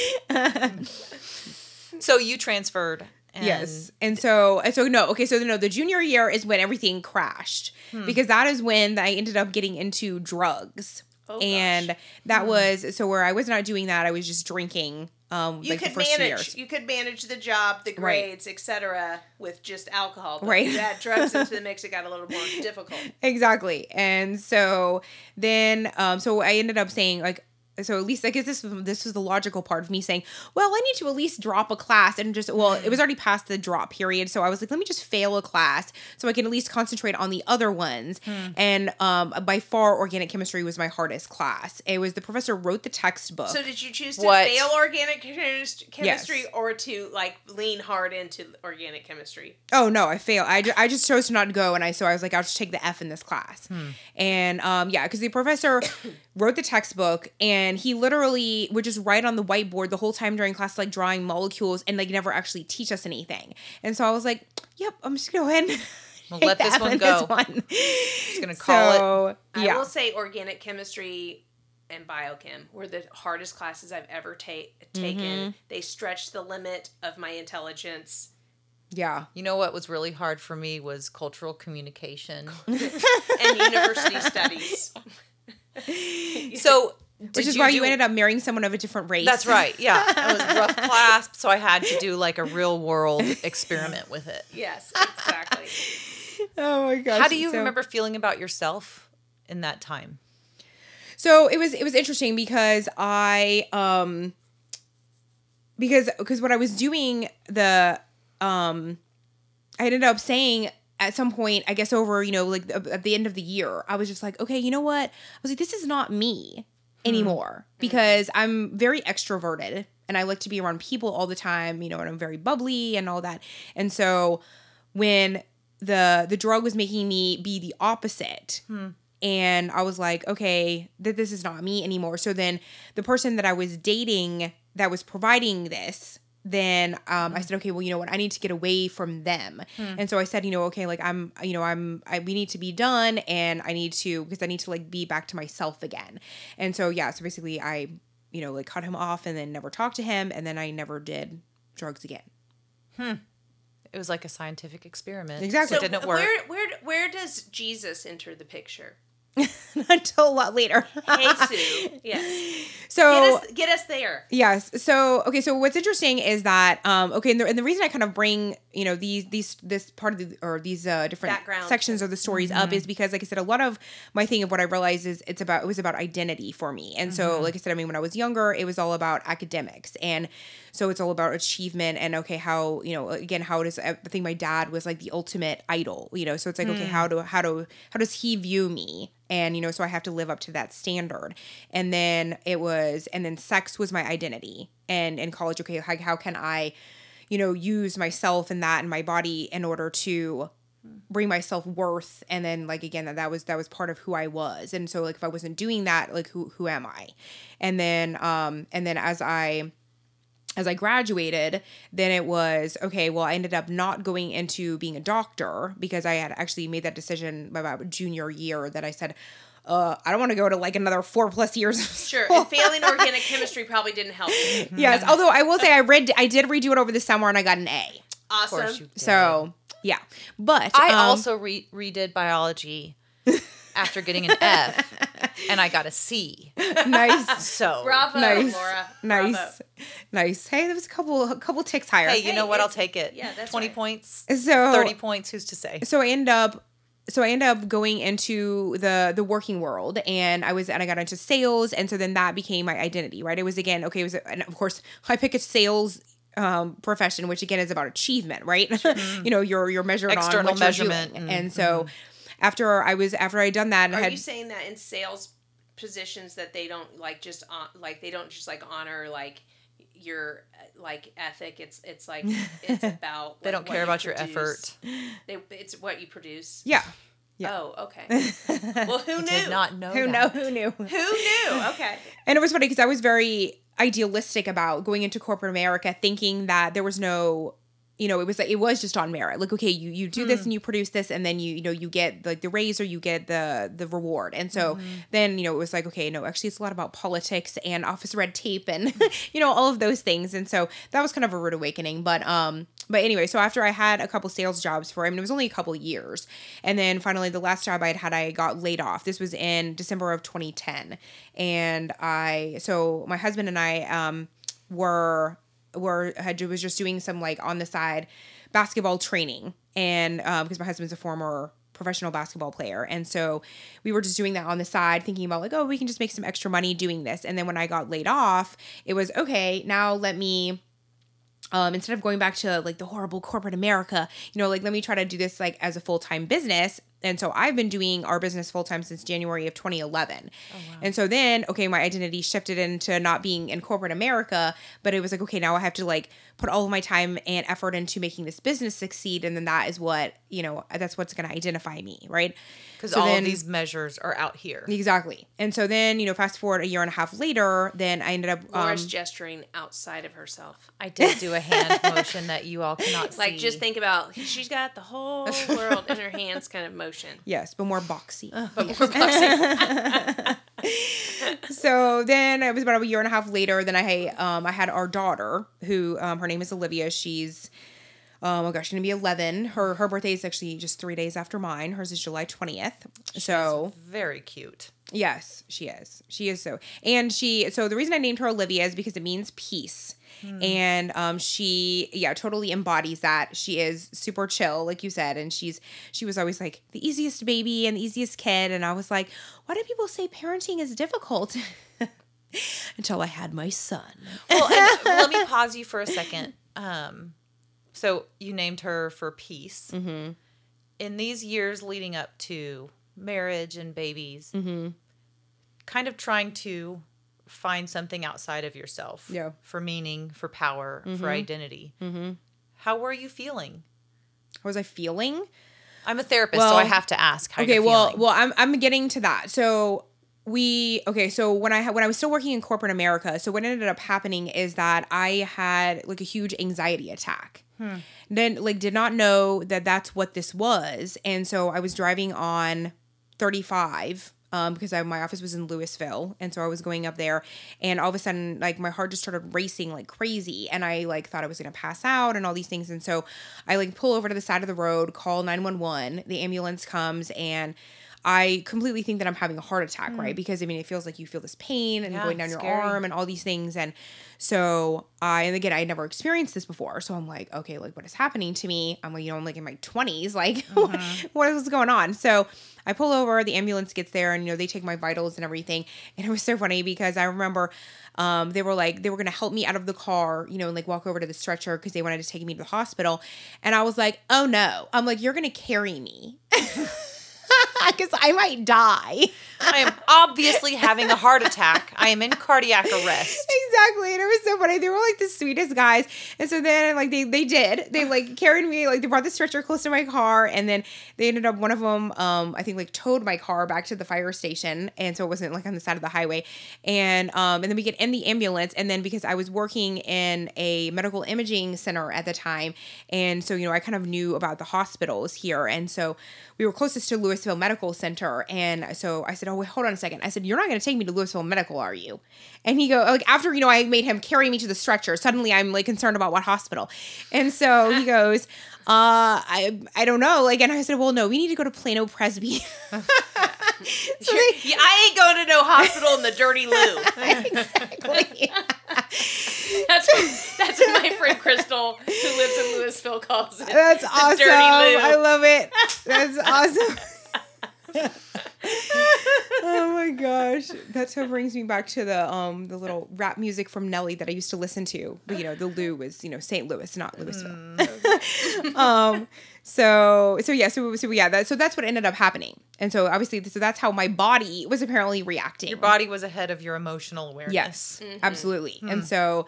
so you transferred. And Yes. And so so no, okay, so no, the junior year is when everything crashed Hmm. because that is when I ended up getting into drugs. Oh, gosh. and that was so where I was not doing that, I was just drinking um You like the could first manage. years. You could manage the job, the Right. grades, etc., with just alcohol. But Right. That drugs into the (laughs) mix, it got a little more difficult. exactly and so then um so i ended up saying like so at least I guess this was this was the logical part of me saying, well, I need to at least drop a class and just well, it was already past the drop period, so I was like, let me just fail a class so I can at least concentrate on the other ones. And um, by far, organic chemistry was my hardest class. It was the professor wrote the textbook. So did you choose to What? fail organic chemistry Yes. or to like lean hard into organic chemistry? Oh no, I failed. I, ju- I just chose to not go, and I so I was like, I'll just take the F in this class. And um, yeah, because the professor (coughs) wrote the textbook, and he literally would just write on the whiteboard the whole time during class, like drawing molecules, and like never actually teach us anything. And so I was like, Yep, I'm just gonna go ahead. And (laughs) We'll let this one in go. one. Just gonna call it. so, I will say organic chemistry and biochem were the hardest classes I've ever ta- taken. Mm-hmm. They stretched the limit of my intelligence. yeah. You know what was really hard for me was cultural communication. (laughs) and university studies. (laughs) So, Which is why you ended up marrying someone of a different race. That's right. (laughs) Yeah, it was a rough class, so I had to do like a real world experiment with it. Yes, exactly. (laughs) Oh my gosh. How do you So- remember feeling about yourself in that time? So it was it was interesting because I um because because what I was doing the um I ended up saying at some point I guess over you know like at the end of the year I was just like okay you know what I was like this is not me Mm-hmm. anymore because I'm very extroverted and I like to be around people all the time you know and I'm very bubbly and all that. And so when the the drug was making me be the opposite hmm. and I was like, okay, that this is not me anymore. So then the person that I was dating that was providing this, then um, I said, okay, well, you know what, I need to get away from them. And so I said, you know, okay, like I'm, you know, I'm, I, we need to be done, and I need to because I need to like be back to myself again. And so yeah, so basically I, you know, like cut him off and then never talked to him, and then I never did drugs again. Hmm. It was like a scientific experiment. Exactly. It didn't work. Where where where does Jesus enter the picture? (laughs) Until a lot later. Jesus. (laughs) yes. So Get us get us there. Yes. So okay. So what's interesting is that um okay, and the, and the reason I kind of bring you know these these this part of the or these uh different Background. sections of the stories up is because like I said, a lot of my thing of what I realized is it's about it was about identity for me, and so like I said, I mean when I was younger, it was all about academics, and so it's all about achievement and okay how you know again how does I think my dad was like the ultimate idol, you know, so it's like okay how do how do how does he view me and you know so i have to live up to that standard. And then it was and then sex was my identity. And in college okay how, how can i you know use myself and that and my body in order to bring my self-worth and then like again that that was that was part of who i was. And so like if i wasn't doing that like who who am i? And then um and then as i as I graduated, then it was okay. Well, I ended up not going into being a doctor because I had actually made that decision about junior year that I said, uh, I don't want to go to like another four plus years. of Sure. school. And failing (laughs) organic chemistry probably didn't help. (laughs) yes. Although I will say I read, I did redo it over the summer and I got an A. Awesome. Of course you did. So yeah, but I um, also re- redid biology after getting an F, and I got a C. nice, So (laughs) Bravo, nice, Laura. nice, Bravo. nice. Hey, there was a couple, a couple ticks higher. Hey, you know what? I'll take it. yeah, that's twenty right. points, so thirty points. Who's to say? so I end up so I ended up going into the the working world and I was and I got into sales and so then that became my identity, right? It was again, okay, it was and of course I pick a sales um profession which again is about achievement, right? (laughs) you know, you're you're measured External on what you're measurement doing. and- And so after I was after I had done that and I Are had you saying that in sales positions that they don't like just on like they don't just like honor like your uh, like ethic? It's it's like (laughs) it's about They like, don't care you about your effort. They, it's what you produce. yeah. Yeah. Oh, okay. (laughs) well, who knew? Did not know. Who that. know who knew? Who knew? Okay. (laughs) And it was funny because I was very idealistic about going into corporate America, thinking that there was no, you know, it was like it was just on merit. Like, okay, you you do this and you produce this, and then you you know you get like the raise or you get the the reward. And so then you know it was like, okay, no, actually it's a lot about politics and office red tape and (laughs) you know all of those things. And so that was kind of a rude awakening. But um, but anyway, so after I had a couple sales jobs for, I mean, it was only a couple years, and then finally the last job I had had, I got laid off. This was in December of 2010, and I so my husband and I um were were had was just doing some like on the side basketball training, and um, because my husband's a former professional basketball player, and so we were just doing that on the side, thinking about like, oh, we can just make some extra money doing this. And then when I got laid off, it was okay. Now let me um, instead of going back to like the horrible corporate America, you know, like let me try to do this like as a full time business. And so I've been doing our business full time since January of 2011. Oh, wow. And so then, okay, my identity shifted into not being in corporate America, but it was like, okay, now I have to like put all of my time and effort into making this business succeed. And then that is what, you know, that's what's going to identify me, right? Because so all then, of these measures are out here. Exactly. And so then, you know, fast forward a year and a half later, then I ended up. Laura's um, gesturing outside of herself. I did do a hand (laughs) motion that you all cannot like, see. Like, just think about she's got the whole (laughs) world in her hands kind of motion. Yes, but more boxy. but more boxy. (laughs) so then it was about a year and a half later. Then I um I had our daughter, who um, her name is Olivia. She's oh my gosh, she's gonna be 11. Her her birthday is actually just three days after mine. Hers is July 20th. So very cute. Yes, she is. She is so. And she so the reason I named her Olivia is because it means peace. Hmm. And um she yeah, totally embodies that. She is super chill, like you said, and she's she was always like the easiest baby and the easiest kid and I was like, why do people say parenting is difficult? (laughs) Until I had my son. Well, (laughs) let me pause you for a second. Um so you named her for peace. Mm-hmm. In these years leading up to marriage and babies, mm-hmm. kind of trying to find something outside of yourself yeah. for meaning, for power, mm-hmm. for identity. Mm-hmm. How were you feeling? How was I feeling? I'm a therapist, well, so I have to ask. How okay, well, well, I'm I'm getting to that. So we okay so when i when i was still working in corporate america so what ended up happening is that i had like a huge anxiety attack hmm. then like did not know that that's what this was and so i was driving on 35 um, because I, my office was in Lewisville, and so I was going up there, and all of a sudden, like my heart just started racing like crazy, and I like thought I was gonna pass out and all these things, and so I like pull over to the side of the road, call nine one one, the ambulance comes, and I completely think that I'm having a heart attack, mm. right? Because I mean, it feels like you feel this pain and yeah, going down your scary. arm and all these things. And so I, and again, I had never experienced this before. So I'm like, okay, like what is happening to me? I'm like, you know, I'm like in my 20s. Like, (laughs) mm-hmm. what is going on? So I pull over, the ambulance gets there, and, you know, they take my vitals and everything. (laughs) And it was so funny because I remember um, they were like, they were going to help me out of the car, you know, and like walk over to the stretcher because they wanted to take me to the hospital. And I was like, oh no. I'm like, you're going to carry me. (laughs) (laughs) because I might die. I am obviously having a heart attack. I am in cardiac arrest. (laughs) Exactly. And it was so funny. They were like the sweetest guys. And so then like they they did. They like carried me, like they brought the stretcher close to my car. And then they ended up one of them, um, I think like towed my car back to the fire station. And so it wasn't like on the side of the highway. And um, and then we get in the ambulance. And then because I was working in a medical imaging center at the time, and so you know, I kind of knew about the hospitals here. And so we were closest to Lewisville Medical Center. And so I said, Oh, wait, hold on a second. I said, You're not going to take me to Lewisville Medical, are you? And he go, like, after, you know, I made him carry me to the stretcher, suddenly I'm like concerned about what hospital. And so he (laughs) goes, uh, I, I don't know. Like, and I said, Well, no, we need to go to Plano Presby. (laughs) so they, yeah, I ain't going to no hospital in the dirty (laughs) loo. exactly. that's what, that's what my friend Crystal, who lives in Lewisville, calls it. That's awesome. I love it. That's awesome. Oh my gosh, that so brings me back to the um the little rap music from Nelly that I used to listen to. But you know, the Lou was you know St. Louis, not Lewisville. Mm. (laughs) um, so so yeah, so so yeah, that so that's what ended up happening, and so obviously so that's how my body was apparently reacting. Your body was ahead of your emotional awareness. Yes, mm-hmm. absolutely, mm. and so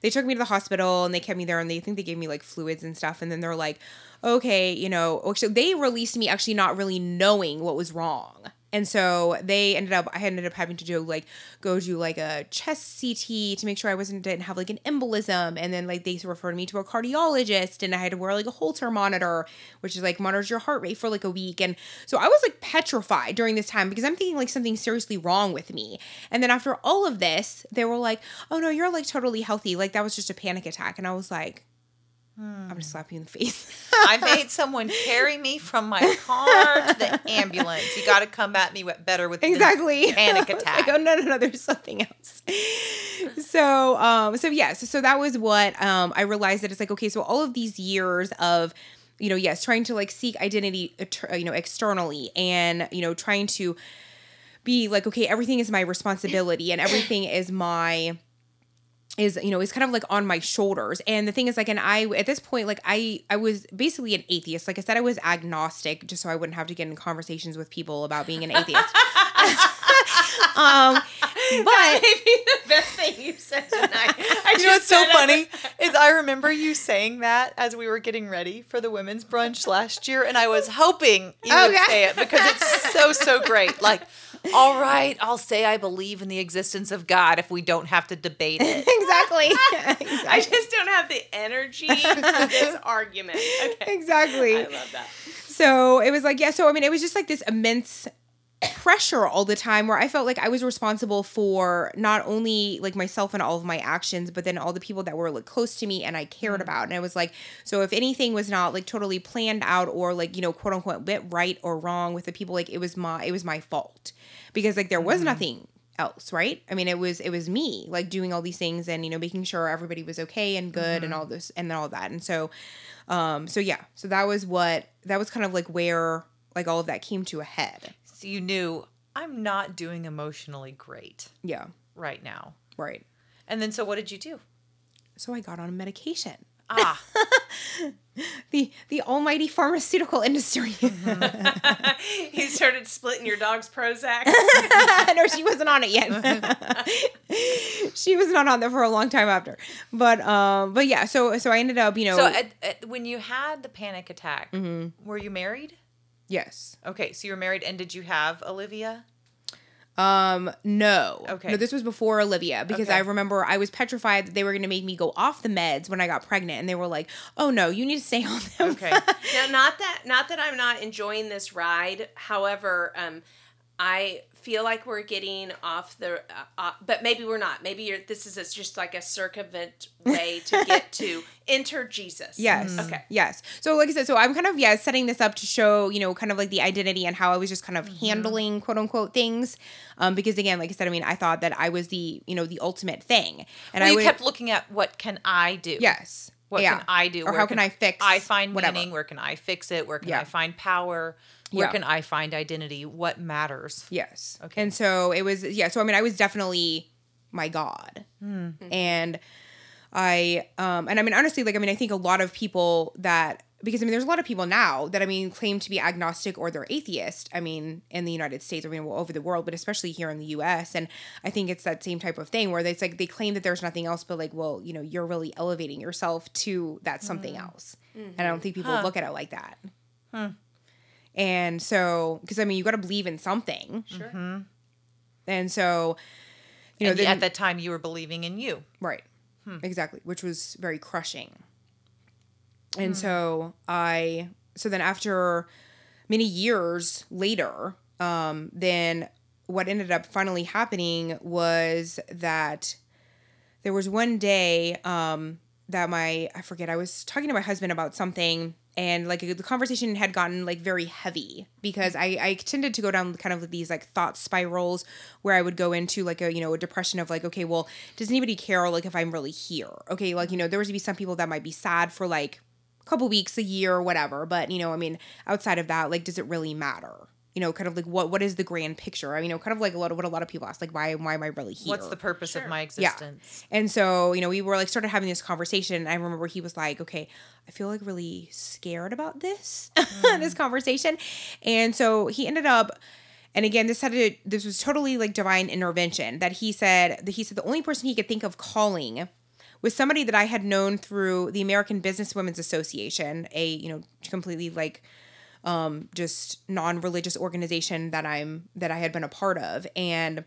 they took me to the hospital and they kept me there and they think they gave me like fluids and stuff. And then they're like okay you know so they released me actually not really knowing what was wrong and so they ended up I ended up having to do like go do like a chest CT to make sure I wasn't didn't have like an embolism and then like they referred me to a cardiologist and I had to wear like a Holter monitor which is like monitors your heart rate for like a week and so I was like petrified during this time because I'm thinking like something seriously wrong with me. And then after all of this they were like, "Oh no, you're like totally healthy. Like that was just a panic attack." And I was like, I'm gonna slap you in the face. I made someone carry me from my car to the ambulance. You got to come at me better with exactly (laughs) panic attack. like, oh no, no, no, there's something else. so, um, so yes, so that was what um I realized that it's like okay, so all of these years of you know, yes, trying to like seek identity, uh, you know, externally, and you know, trying to be like okay, everything is my responsibility, and everything is my is you know is kind of like on my shoulders. And the thing is like and i at this point like i i was basically an atheist. Like i said i was agnostic just so i wouldn't have to get in conversations with people about being an atheist. (laughs) Um but Maybe the best thing you said tonight. (laughs) I You know what's so funny is I remember you saying that as we were getting ready for the women's brunch last year, and I was hoping you would say it because it's so so great. Like, all right, I'll say I believe in the existence of God if we don't have to debate it. (laughs) exactly (laughs) I just don't have the energy for this argument. Okay. exactly I love that. so it was like yeah so i mean it was just like this immense pressure all the time where i felt like i was responsible for not only like myself and all of my actions but then all the people that were like close to me and i cared mm-hmm. about. And i was like so if anything was not like totally planned out or like you know quote unquote bit right or wrong with the people like it was my it was my fault. Because like there was mm-hmm. nothing else right? I mean it was it was me like doing all these things and you know making sure everybody was okay and good and mm-hmm. all this and then all that. And so um so yeah. So that was what that was kind of like where like all of that came to a head So you knew I'm not doing emotionally great yeah right now. right And then so what did you do? so i got on a medication Ah, (laughs) the the almighty pharmaceutical industry (laughs) you started splitting your dog's Prozac. (laughs) no she wasn't on it yet she was not on there for a long time after but um but yeah so so i ended up you know so at, at, when you had the panic attack, Mm-hmm. were you married? Yes Okay, so you were married, and did you have Olivia? Um, no. Okay. No, this was before Olivia because Okay. I remember I was petrified that they were going to make me go off the meds when I got pregnant, and they were like, "Oh no, you need to stay (laughs) on them." Okay. now, not that not that I'm not enjoying this ride. However, um, I feel like we're getting off the, uh, uh, but maybe we're not. Maybe you're, this is a, just like a circumvent way to (laughs) get to enter Jesus. Yes. Okay. Yes. So, like I said, so I'm kind of yeah setting this up to show you know kind of like the identity and how I was just kind of handling quote unquote things, um, because again, like I said, I mean, I thought that I was the you know the ultimate thing, and Well, I you would, kept looking at what can I do? yes. What yeah. can I do? Or Where how can I fix I find whatever. meaning? Where can I fix it? Where can Yeah. I find power? Where Yeah. can I find identity? What matters? Yes. Okay. And so it was yeah, so I mean I was definitely my god. Hmm. And I um and I mean honestly like I mean I think a lot of people that because I mean there's a lot of people now that I mean claim to be agnostic or they're atheist. I mean in the United States, I mean well, over the world, but especially here in the US and I think it's that same type of thing where it's like they claim that there's nothing else but like well, you know, you're really elevating yourself to that something mm. else. And I don't mm-hmm. think people Huh. look at it like that. Hmm. And so, because I mean, you got to believe in something. Sure. Mm-hmm. And so, you know, and then, at that time, you were believing in you. right, hmm. exactly, which was very crushing. And so I, so then after many years later, um, then what ended up finally happening was that there was one day um, that my I forget I was talking to my husband about something and like the conversation had gotten like very heavy because I I tended to go down kind of these like thought spirals where I would go into like a you know a depression of like okay well does anybody care like if I'm really here? Okay like you know there was to be some people that might be sad for like couple weeks a year or whatever but you know I mean outside of that like does it really matter you know kind of like what what is the grand picture I mean you know kind of like a lot of what a lot of people ask like why why am I really here What's the purpose Sure. of my existence? Yeah. existence? and so, you know, we were like started having this conversation. And I remember he was like, okay, I feel like really scared about this, (laughs) this mm. conversation. And so he ended up, and again, this had to, this was totally like divine intervention that he said, that he said the only person he could think of calling was somebody that I had known through the American Business Women's Association, a, you know, completely like, um, just non-religious organization that I'm, that I had been a part of. And,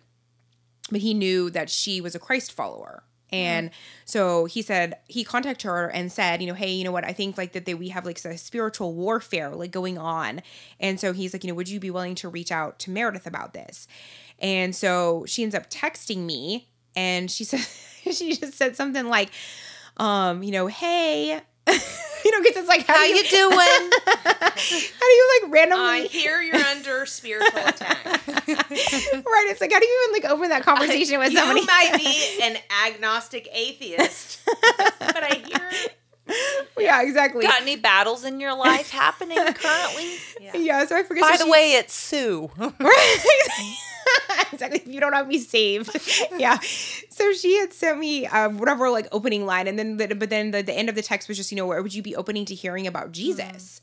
but he knew that she was a Christ follower. And so he said he contacted her and said, you know, hey, you know what? I think like that they, we have like a spiritual warfare like going on. And so he's like, you know, would you be willing to reach out to Meredith about this? And so she ends up texting me and she (laughs) said she just said something like, um, you know, hey, (laughs) you know, because it's like, how, How you, you doing? (laughs) how do you like randomly, I hear you're under spiritual attack. right? It's like, how do you even like open that conversation with somebody? You might be an agnostic atheist, but I hear yeah, exactly. Got any battles in your life happening currently? Yeah, so I forget. By so the she- way, it's Sue. (laughs) exactly. If you don't have me saved, (laughs) yeah. So she had sent me um, whatever like opening line, and then the, but then the, the end of the text was just you know where would you be opening to hearing about Jesus?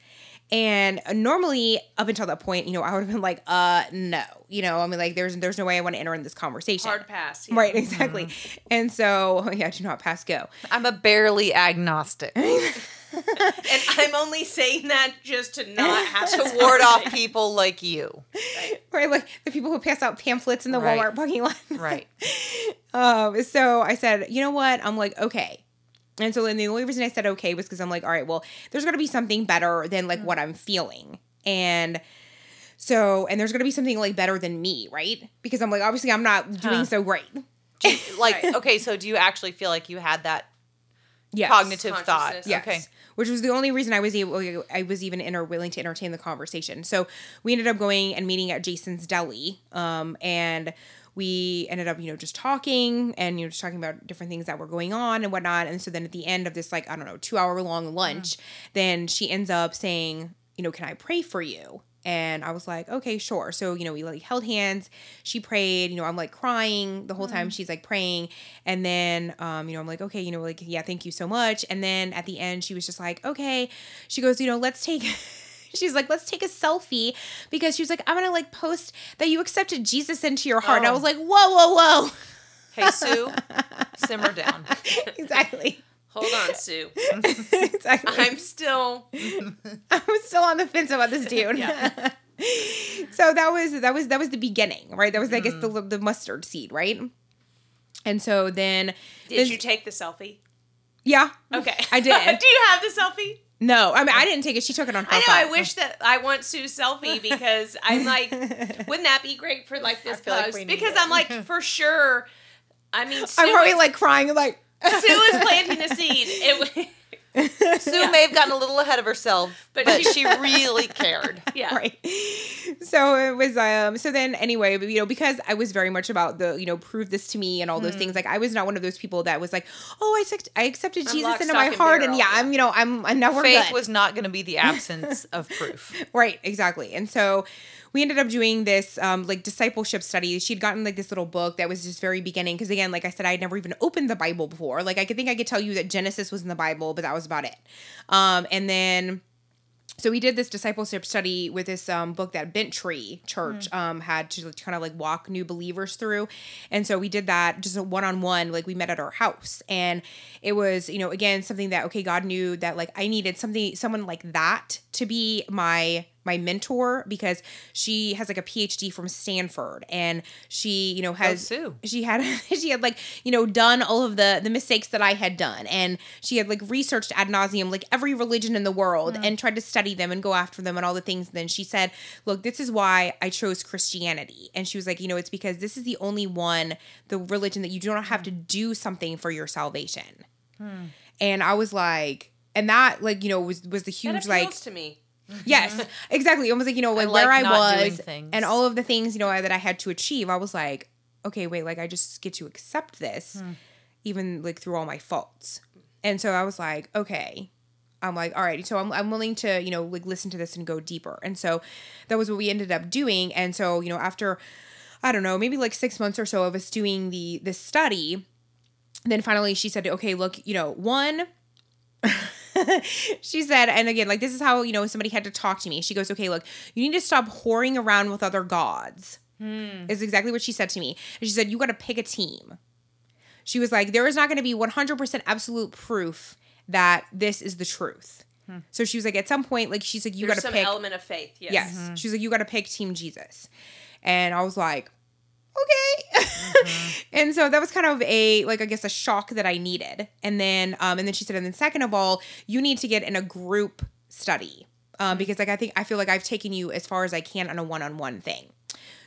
And uh, normally, up until that point, you know, I would have been like, uh, no, you know, I mean, like, there's there's no way I want to enter in this conversation. hard pass. yeah. Right, exactly. And so, (laughs) yeah, do not pass go. I'm a barely agnostic (laughs) And I'm only saying that just to not (laughs) have to ward off people like you. (laughs) Right, like the people who pass out pamphlets in the Right. Walmart parking lot. Right. Um, so I said, you know what? I'm like, okay. And so then the only reason I said okay was because I'm like, all right, well, there's gonna be something better than like what I'm feeling. And so, and there's gonna be something like better than me, right? Because I'm like, obviously I'm not doing Huh. so great. Like, Right. okay, so do you actually feel like you had that Yes. cognitive thought? Consciousness. Yes. Okay. Which was the only reason I was able, I was even enter, willing to entertain the conversation. So we ended up going and meeting at Jason's Deli, um, and we ended up, you know, just talking and you know, just talking about different things that were going on and whatnot. And so then at the end of this, like I don't know, two hour long lunch, then she ends up saying, you know, can I pray for you? And I was like, okay, sure. So, you know, we like held hands. She prayed. You know, I'm like crying the whole time she's like praying. And then, um, you know, I'm like, okay, you know, like, yeah, thank you so much. And then at the end, she was just like, okay. She goes, you know, let's take. (laughs) She's like, let's take a selfie because she was like, I'm gonna like post that you accepted Jesus into your heart. And I Oh. was like, whoa, whoa, whoa. Hey, Sue, simmer down. (laughs) exactly. Hold on, Sue. (laughs) exactly. I'm still I'm still on the fence about this dude. Yeah. (laughs) so that was that was that was the beginning, right? That was I guess the mm. the mustard seed, right? And so then Did this- you take the selfie? Yeah. Okay. (laughs) I did. Do you have the selfie? No, I mean I didn't take it. She took it on her I know. phone. I wish that I want Sue's selfie because I'm like, wouldn't that be great for like this feel like post? because it. I'm like, for sure. I mean, Sue I'm probably is, like crying, like Sue is planting the seed. It was, (laughs) Sue may have gotten a little ahead of herself, But but, she- she really cared. (laughs) yeah. right. So it was um so then anyway, you know, because I was very much about the, you know, prove this to me and all those Mm. things, like I was not one of those people that was like, Oh, I accept- I accepted I'm Jesus into my and heart and barrel. yeah, I'm you know, I'm and now we're Faith good. was not going to be the (laughs) absence of proof. Right, exactly. And so we ended up doing this um, like discipleship study. She'd gotten like this little book that was just very beginning. Because again, like I said, I had never even opened the Bible before. Like I could think I could tell you that Genesis was in the Bible, but that was about it. Um, and then so we did this discipleship study with this um, book that Bent Tree Church um, had to kind of like walk new believers through, and so we did that just a one on one. Like we met at our house, and it was you know again something that okay God knew that like I needed something someone like that to be my my mentor because she has like a PhD from Stanford and she you know has oh, Sue. she had (laughs) she had like you know done all of the the mistakes that I had done and she had like researched ad nauseum like every religion in the world mm. and tried to study them and go after them and all the things. then she said, "Look, this is why I chose Christianity." And she was like, "You know, it's because this is the only one, the religion that you do not have to do something for your salvation." Hmm. And I was like, and that like you know was was the huge like to me. Yes, (laughs) exactly. Almost like you know like, like where I was and all of the things you know that I had to achieve. I was like, okay, wait, like I just get to accept this, even like through all my faults. And so I was like, okay. I'm like, all right, so I'm, I'm willing to, you know, like listen to this and go deeper. And so that was what we ended up doing. And so, you know, after, I don't know, maybe like six months or so of us doing the the study, then finally she said, okay, look, you know, one, (laughs) she said, and again, like this is how, you know, somebody had to talk to me. She goes, okay, look, you need to stop whoring around with other gods. Hmm. Is exactly what she said to me. And she said, you got to pick a team. She was like, there is not going to be 100% absolute proof that this is the truth. Hmm. So she was like, at some point, like she's like, you got to pick. element of faith. Yes. Yes. Mm-hmm. She was like, you got to pick Team Jesus. And I was like, okay. (laughs) and so that was kind of a, like, I guess a shock that I needed. And then, um, and then she said, and then second of all, you need to get in a group study. Um, because like, I think, I feel like I've taken you as far as I can on a one-on-one thing.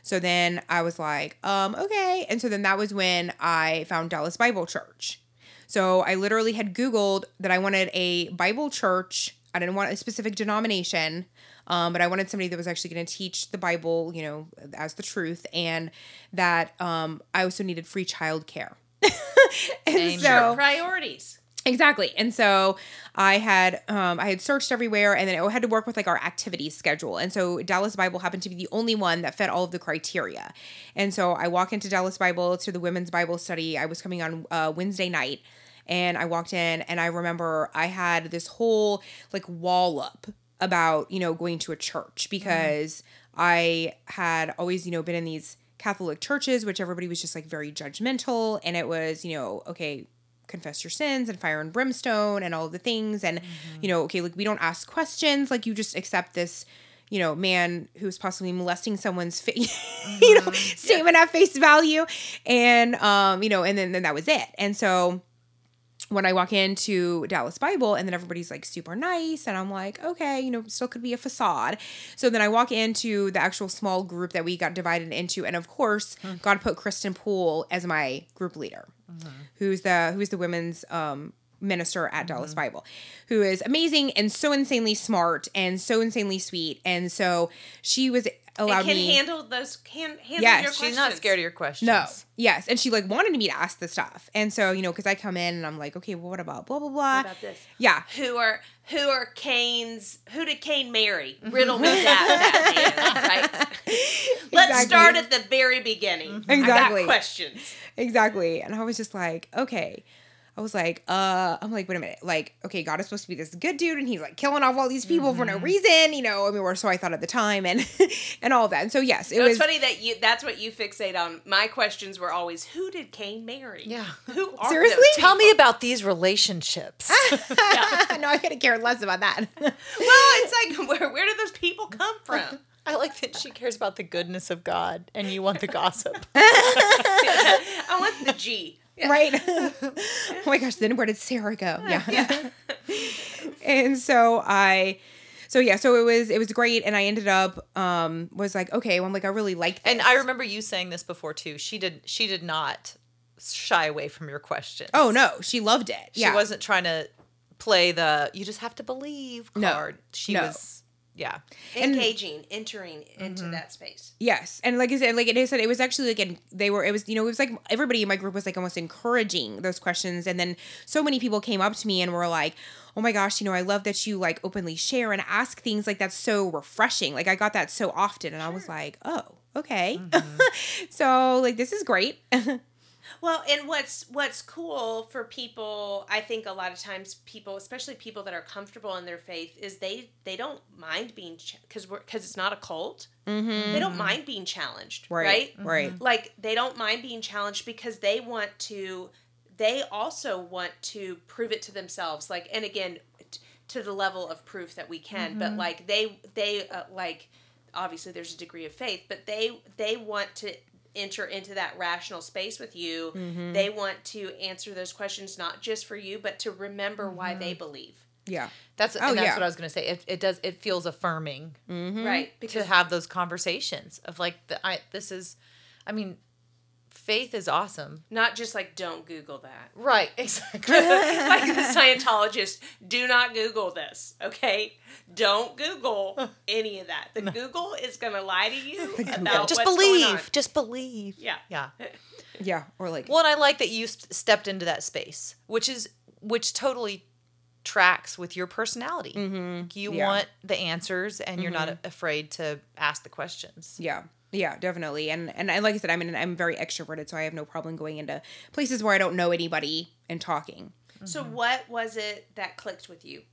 So then I was like, um, okay. And so then that was when I found Dallas Bible Church. So I literally had Googled that I wanted a Bible church. I didn't want a specific denomination, um, but I wanted somebody that was actually going to teach the Bible, you know, as the truth, and that um, I also needed free childcare. (laughs) and so Priorities. Exactly. And so I had um I had searched everywhere and then I had to work with like our activities schedule. And so Dallas Bible happened to be the only one that fit all of the criteria. And so I walk into Dallas Bible to the women's Bible study. I was coming on uh, Wednesday night and I walked in and I remember I had this whole like wall up about, you know, going to a church mm-hmm. because I had always, you know, been in these Catholic churches, which everybody was just like very judgmental. And it was, you know, okay, confess your sins and fire and brimstone and all the things and mm-hmm. you know okay like we don't ask questions like you just accept this you know man who's possibly molesting someone's fa- (laughs) you mm-hmm. know statement at face value and um you know and then, then that was it. And so when I walk into Dallas Bible and then everybody's like super nice and I'm like, okay, you know, still could be a facade. So then I walk into the actual small group that we got divided into and of course, hmm. God put Kristen Poole as my group leader. Mm-hmm. Who's the who's the women's um minister at Dallas mm-hmm. Bible, who is amazing and so insanely smart and so insanely sweet. And so she was allowed And can me handle those. Can handle Yes. your She's questions. She's not scared of your questions. no. Yes. And she like wanted me to ask the stuff. And so, you know, because I come in and I'm like, okay, well, what about blah, blah, blah. What about this? Yeah. Who are who are Cain's? Who did Cain marry? (laughs) Riddle me that, that man, right? (laughs) Let's start at the very beginning. Mm-hmm. Exactly. I got questions. Exactly. And I was just like, okay. I was like, uh, I'm like, wait a minute. Like, okay, God is supposed to be this good dude and he's like killing off all these people for no reason, you know, I mean, or so I thought at the time and (laughs) and all of that. And so yes, it So was it's funny that you that's what you fixate on. My questions were always who did Cain marry? Yeah. Who are Seriously? those Tell me about these relationships. (laughs) no, I could have cared less about that. (laughs) Well, it's like where where did those people come from? I like that she cares about the goodness of God and you want the gossip. I want the G. right? (laughs) oh my gosh, then where did Sarah go? Yeah. (laughs) and so I so yeah, so it was it was great and I ended up um was like, okay, well I'm like I really like this. And I remember you saying this before too. She did she did not shy away from your questions. Oh no, she loved it. She yeah. wasn't trying to play the you just have to believe No. card. She No. was yeah. Engaging, entering into Mm-hmm. that space. Yes, and like I said, like it said, it was actually like an, they were. It was you know it was like everybody in my group was like almost encouraging those questions, and then so many people came up to me and were like, "Oh my gosh, you know I love that you like openly share and ask things like that's so refreshing." Like I got that so often, and I was like, "Oh, okay." (laughs) so like this is great. (laughs) Well, and what's what's cool for people, I think a lot of times people, especially people that are comfortable in their faith, is they they don't mind being because we're because it's not a cult. They don't mind being challenged, right? Mm-hmm. right, right. Like they don't mind being challenged because they want to. They also want to prove it to themselves. Like, and again, t- to the level of proof that we can. But like they they uh, like obviously there's a degree of faith, but they they want to enter into that rational space with you. Mm-hmm. They want to answer those questions not just for you, but to remember why they believe. Yeah, That's Oh, and that's yeah. what I was gonna say. It, it does it feels affirming Right. to have those conversations of like the, I this is I mean faith is awesome. not just like don't Google that. Right, (laughs) exactly. (laughs) like the Scientologist, do not Google this, okay? Don't Google (laughs) any of that. The Google is going to lie to you about just what's going on. believe. Just believe. Yeah. Yeah. yeah, or like Well, and I like that you st- stepped into that space, which is which totally tracks with your personality. Mm-hmm. You Yeah. want the answers, and you're not afraid to ask the questions. Yeah. Yeah, definitely. And and I, like I said, I'm an, I'm very extroverted, so I have no problem going into places where I don't know anybody and talking. So mm-hmm. what was it that clicked with you?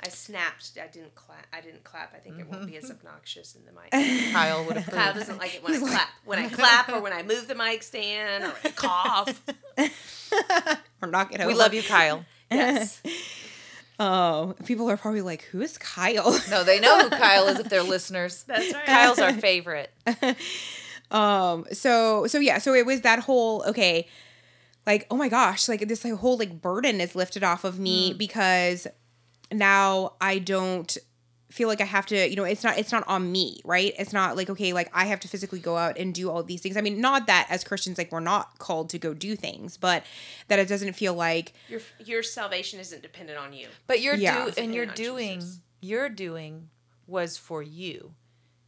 I snapped. I didn't clap. I didn't clap. I think it won't be as mm-hmm. obnoxious in the mic. (laughs) Kyle would (laughs) approve. Kyle doesn't like it when I clap. When I (laughs) clap or when I move the mic stand or I cough. Or knock it over. we love you, Kyle. Yes. Oh, people are probably like, "Who is Kyle?" (laughs) No, they know who Kyle is if they're (laughs) listeners. That's right. Kyle's our (laughs) favorite. um. So so yeah. So it was that whole okay, like oh my gosh, like this like, whole like burden is lifted off of me because now I don't feel like I have to, you know, it's not it's not on me, right? It's not like okay, like I have to physically go out and do all these things. I mean, not that as Christians like we're not called to go do things, but that it doesn't feel like Your your salvation isn't dependent on you. But you're Yeah. do and you're doing Jesus. your doing was for you.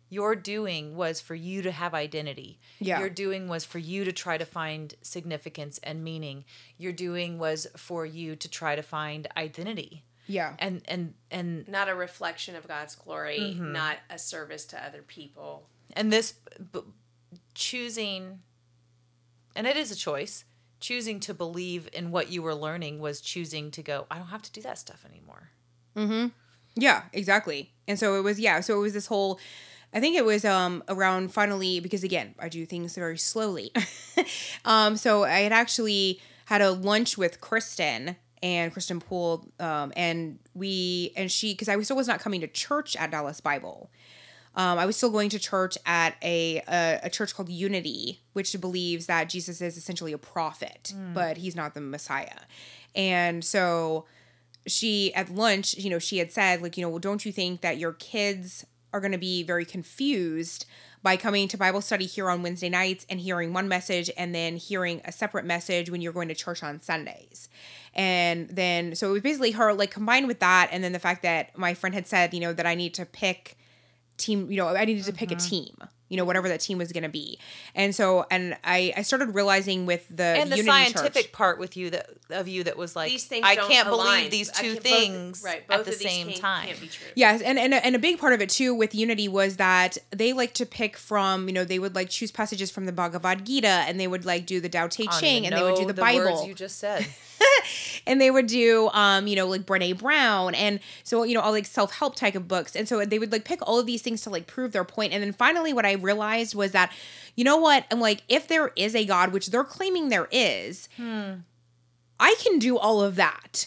Your doing was for you to have identity. Yeah. Your doing was for you to try to find significance and meaning. Your doing was for you to try to find identity. Yeah. And and and Not a reflection of God's glory, not a service to other people. and this b- choosing and it is a choice choosing to believe in what you were learning was choosing to go i don't have to do that stuff anymore Mhm. Yeah, exactly. And so it was yeah, so it was this whole I think it was um around finally because again, I do things very slowly. (laughs) um so I had actually had a lunch with Kristen and Kristen Poole um and we and she cuz I still was not coming to church at Dallas Bible. Um, I was still going to church at a, a a church called Unity, which believes that Jesus is essentially a prophet, but he's not the Messiah. And so she at lunch, you know, she had said like, you know, well, don't you think that your kids are going to be very confused by coming to Bible study here on Wednesday nights and hearing one message and then hearing a separate message when you're going to church on Sundays. And then so it was basically her like combined with that and then the fact that my friend had said, you know, that I need to pick team you know i needed to pick a mm-hmm. team you know whatever that team was going to be and so and i i started realizing with the and the Unity scientific Church- part with you that of you that was like These things I can't align. believe these two can't- both- things right, both at the same can't- time. Can't be true. Yes, and, and and a big part of it too with Unity was that they like to pick from, you know, they would like choose passages from the Bhagavad Gita and they would like do the Tao Te Ching and they would do know the, words Bible you just said. (laughs) (laughs) and they would do um, you know, like Brene Brown and so you know, all like self-help type of books. And so they would like pick all of these things to like prove their point. And then finally what I realized was that, you know what? I'm like, if there is a God, which they're claiming there is, I can do all of that.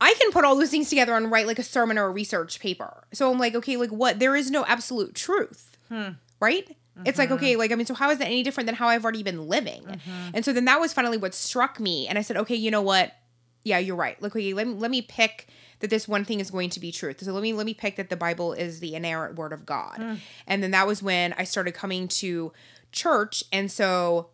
I can put all those things together and write like a sermon or a research paper. So I'm like, okay, like what? There is no absolute truth, right? It's like, okay, mm-hmm. like, I mean, so how is that any different than how I've already been living? Mm-hmm. And so then that was finally what struck me. And I said, okay, you know what? Yeah, you're right. Like, okay, let me, let me pick that this one thing is going to be truth. So let me, let me pick that the Bible is the inerrant word of God. Mm. And then that was when I started coming to church. And so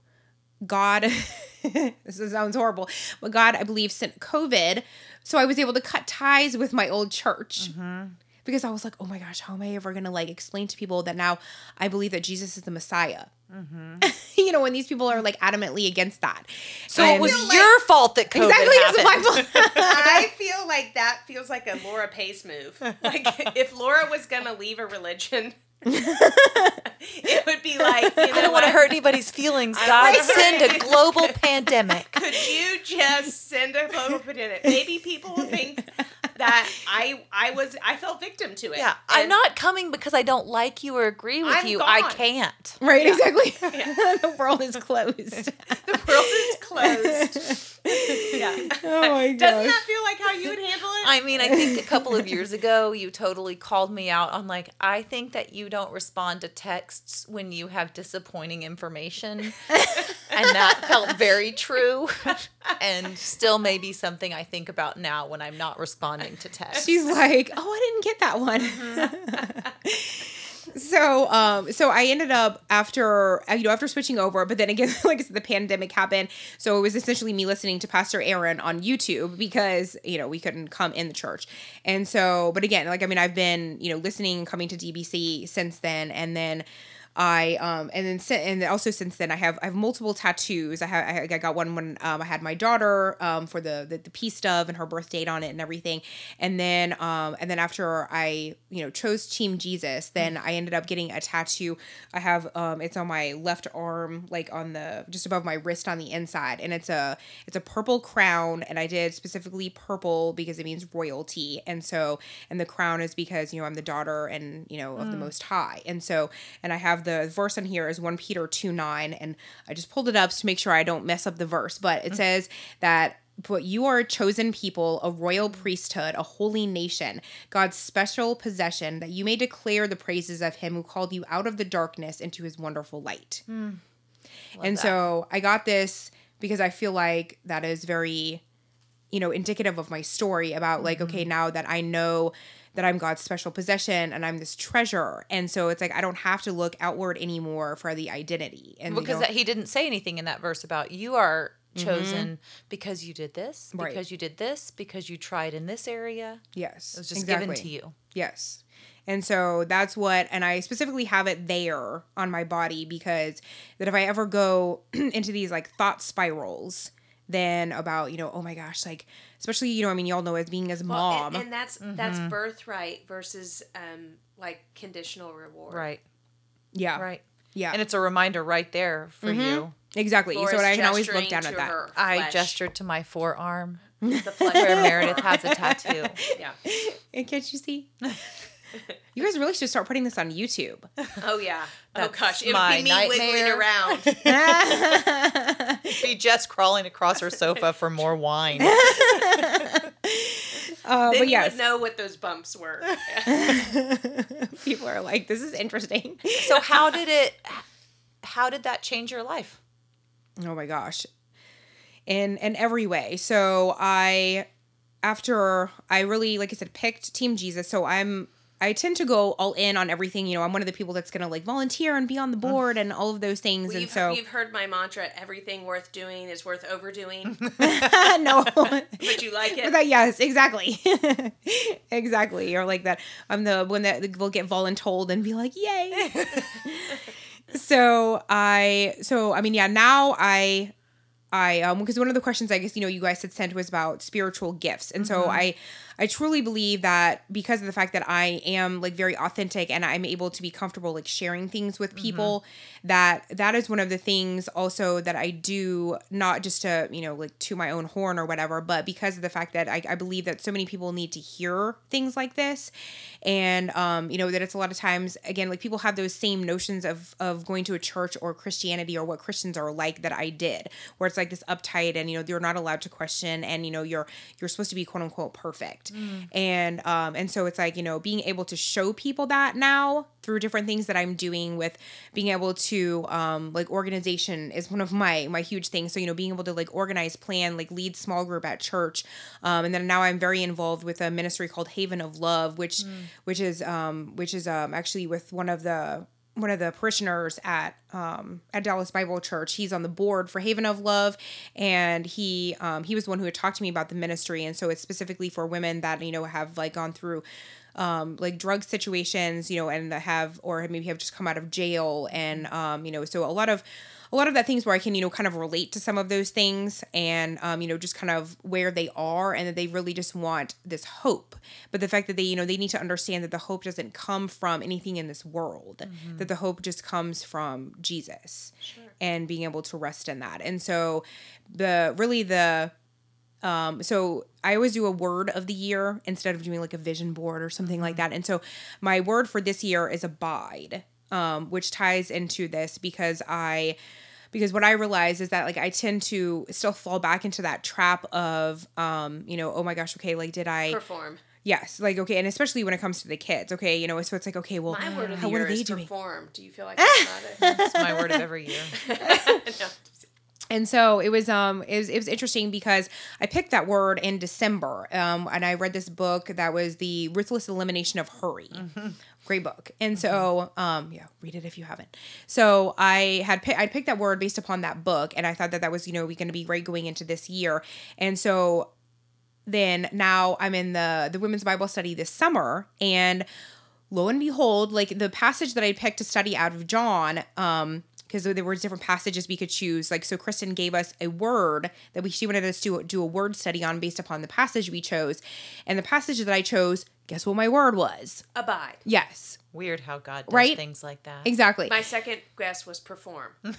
God, (laughs) this sounds horrible, but God, I believe, sent COVID. So I was able to cut ties with my old church. Mm-hmm. Because I was like, oh my gosh, how am I ever gonna like explain to people that now I believe that Jesus is the Messiah? Mm-hmm. (laughs) you know, when these people are like adamantly against that. So it And- was your fault that COVID exactly happened. that's my fault. (laughs) I feel like that feels like a Laura Pace move. Like (laughs) if Laura was gonna leave a religion, it would be like you know I don't want to hurt anybody's feelings. God, send a global pandemic. Could you just send a global pandemic? Maybe people will think that I I was I fell victim to it. Yeah, I'm not coming because I don't like you or agree with I'm you. I can't. right, Yeah. exactly. (laughs) (laughs) the world is closed. (laughs) The world is closed. yeah. Oh my god. Doesn't that feel like how you would handle it? I mean, I think a couple of years ago, you totally called me out on like, I think that you don't respond to texts when you have disappointing information. And that felt very true. and still maybe something I think about now when I'm not responding to texts. She's like, "Oh, I didn't get that one." (laughs) so, um, so I ended up after uh, you know after switching over, but then again, (laughs) like I said, the pandemic happened, so it was essentially me listening to Pastor Aaron on YouTube because you know we couldn't come in the church, and so, but again, like I mean, I've been you know listening, coming to DBC since then, and then. I um and then si- and also since then I have I have multiple tattoos. I have I got one when um I had my daughter um for the the, the peace dove and her birth date on it and everything. And then um and then after I you know chose Team Jesus, then I ended up getting a tattoo. I have um it's on my left arm like on the just above my wrist on the inside and it's a it's a purple crown and I did specifically purple because it means royalty. And so and the crown is because you know I'm the daughter and you know of the most high. And so and I have the verse on here is 1 Peter 2 9. And I just pulled it up to make sure I don't mess up the verse. But it mm. says that, but you are a chosen people, a royal priesthood, a holy nation, God's special possession, that you may declare the praises of him who called you out of the darkness into his wonderful light. Hmm. and that. so I got this because I feel like that is very, you know, indicative of my story about like, okay, mm-hmm. now that I know that I'm God's special possession and I'm this treasure. And so it's like I don't have to look outward anymore for the identity. And because that, he didn't say anything in that verse about you are mm-hmm. chosen because you did this, Right. because you did this, because you tried in this area. yes, It was just given to you. Yes. And so that's what, and I specifically have it there on my body because that if I ever go (clears throat) into these like thought spirals, then about, you know, oh my gosh, like, especially, you know, I mean, y'all know as being as Well, mom. and, and that's that's birthright versus um like conditional reward. Right. yeah. Right. Yeah. And it's a reminder right there for you. exactly. so I can always look down at that. I gestured to my forearm (laughs) the flesh. where Meredith has a tattoo. (laughs) yeah. And can't you see? (laughs) you guys really should start putting this on YouTube. Oh yeah. oh gosh, it would my be me wiggling around. (laughs) Be Jess crawling across her sofa for more wine. Uh, (laughs) (laughs) then but you yes, would know what those bumps were. people are like, this is interesting. So how did it how did that change your life? Oh my gosh. In in every way. So I after I really like I said picked Team Jesus. So I'm I tend to go all in on everything. You know, I'm one of the people that's gonna like volunteer and be on the board and all of those things. Well, and you've, so you've heard my mantra: everything worth doing is worth overdoing. (laughs) no. (laughs) but you like it. that, yes, exactly, (laughs) exactly. Or like that. I'm the one that will get voluntold and be like, "Yay!" so I, so I mean, yeah. Now I, I, um, because one of the questions I guess you know you guys had sent was about spiritual gifts, and so I, I truly believe that because of the fact that I am like very authentic and I'm able to be comfortable like sharing things with people, that that is one of the things also that I do not just to you know like to my own horn or whatever, but because of the fact that I, I believe that so many people need to hear things like this, and um you know that it's a lot of times again like people have those same notions of of going to a church or Christianity or what Christians are like that I did, where it's like this uptight and you know you're not allowed to question and you know you're you're supposed to be quote unquote perfect, and um and so it's like you know being able to show people that now through different things that I'm doing with being able to um like organization is one of my my huge things. So you know being able to like organize, plan, like lead small group at church, um and then now I'm very involved with a ministry called Haven of Love, which which is um which is um actually with one of the one of the parishioners at um, at Dallas Bible Church. He's on the board for Haven of Love, and he um, he was one who had talked to me about the ministry, and so it's specifically for women that you know have like gone through um, like drug situations, you know, and have or maybe have just come out of jail, and um, you know, so a lot of a lot of that things where I can you know kind of relate to some of those things, and um, you know, just kind of where they are, and that they really just want this hope, but the fact that they you know they need to understand that the hope doesn't come from anything in this world, that the hope just comes from Jesus, and being able to rest in that, and so the really the um, so I always do a word of the year instead of doing like a vision board or something like that. And so my word for this year is abide, um, which ties into this because I because what I realize is that like I tend to still fall back into that trap of um, you know, oh my gosh, okay, like did I Perform. yes, like okay, and especially when it comes to the kids, okay, you know, so it's like okay, well, My word of how the what are they is doing? perform. Do you feel like (laughs) that's my word of every year. (laughs) no. And so it was um it was, it was interesting because I picked that word in December um and I read this book that was the ruthless elimination of hurry. Great book. And so um yeah, read it if you haven't. So I had pi- I picked that word based upon that book and I thought that that was you know we going to be great going into this year. And so then now I'm in the the women's Bible study this summer and lo and behold, like the passage that I picked to study out of John, um, because there were different passages we could choose. Like so, Kristen gave us a word that we she wanted us to do a word study on based upon the passage we chose, and the passage that I chose, guess what my word was? Abide. Yes, Weird how God does Right? things like that. exactly. My second guess was perform. (laughs) (laughs)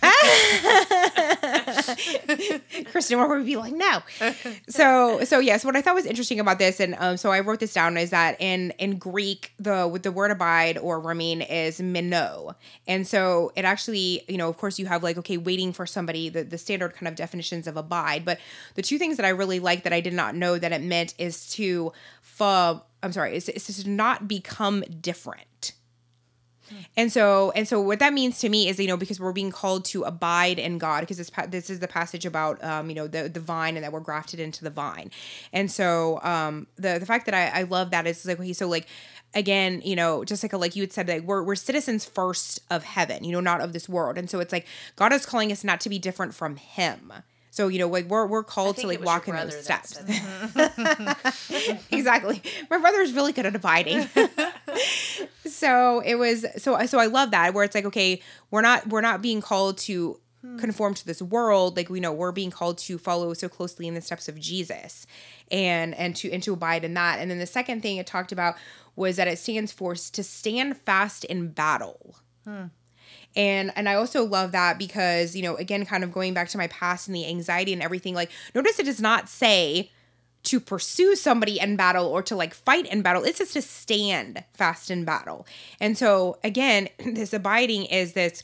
Kristen Moore would be like, no. (laughs) So, so yes, what I thought was interesting about this, and um, so I wrote this down, is that in in Greek, the with the word abide or remain is meno, and so it actually, you know, of course, you have like okay, waiting for somebody, the the standard kind of definitions of abide, but the two things that I really like that I did not know that it meant is to, fu- I'm sorry, is, is to not become different. And so and so what that means to me is you know because we're being called to abide in God because this this is the passage about um you know the the vine and that we're grafted into the vine. And so um the the fact that I I love that is like okay so like again, you know, just like a, like you had said, like we're we're citizens first of heaven, you know, not of this world. And so it's like God is calling us not to be different from Him. So you know, like we're we're called to like walk in those steps. (laughs) exactly. My brother is really good at abiding. (laughs) so it was so so I love that where it's like okay, we're not we're not being called to hmm. conform to this world like we know we're being called to follow so closely in the steps of Jesus and and to and to abide in that. And then the second thing it talked about was that it stands for to stand fast in battle. Hmm. And and I also love that because, you know, again kind of going back to my past and the anxiety and everything like notice it does not say to pursue somebody in battle or to like fight in battle. It's just to stand fast in battle. And so again, (clears throat) this abiding is this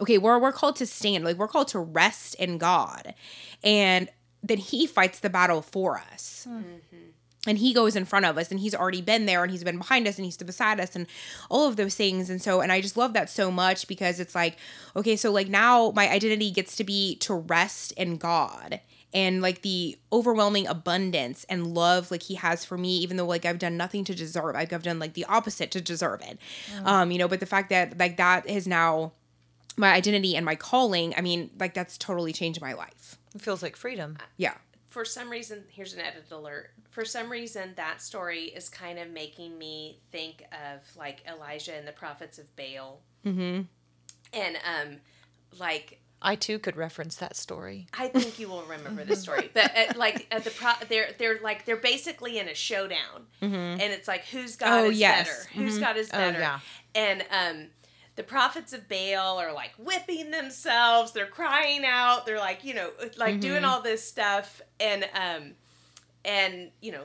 okay, we're we're called to stand, like we're called to rest in God. And then he fights the battle for us. Mm-hmm. And he goes in front of us and he's already been there and he's been behind us and he's beside us and all of those things. And so, and I just love that so much because it's like, okay, so like now my identity gets to be to rest in God and like the overwhelming abundance and love like he has for me even though like i've done nothing to deserve like i've done like the opposite to deserve it um you know but the fact that like that is now my identity and my calling i mean like that's totally changed my life It feels like freedom. yeah for some reason, here's an edit alert. For some reason, that story is kind of making me think of like Elijah and the prophets of Baal. Mm-hmm. And um, like I too could reference that story. I think you will remember the story, but uh, like at the pro, they're they're like they're basically in a showdown, and it's like who's got Oh, is yes. better, who's got is Oh, better, yeah. and um, the prophets of Baal are like whipping themselves, they're crying out, they're like you know like doing all this stuff, and um, and you know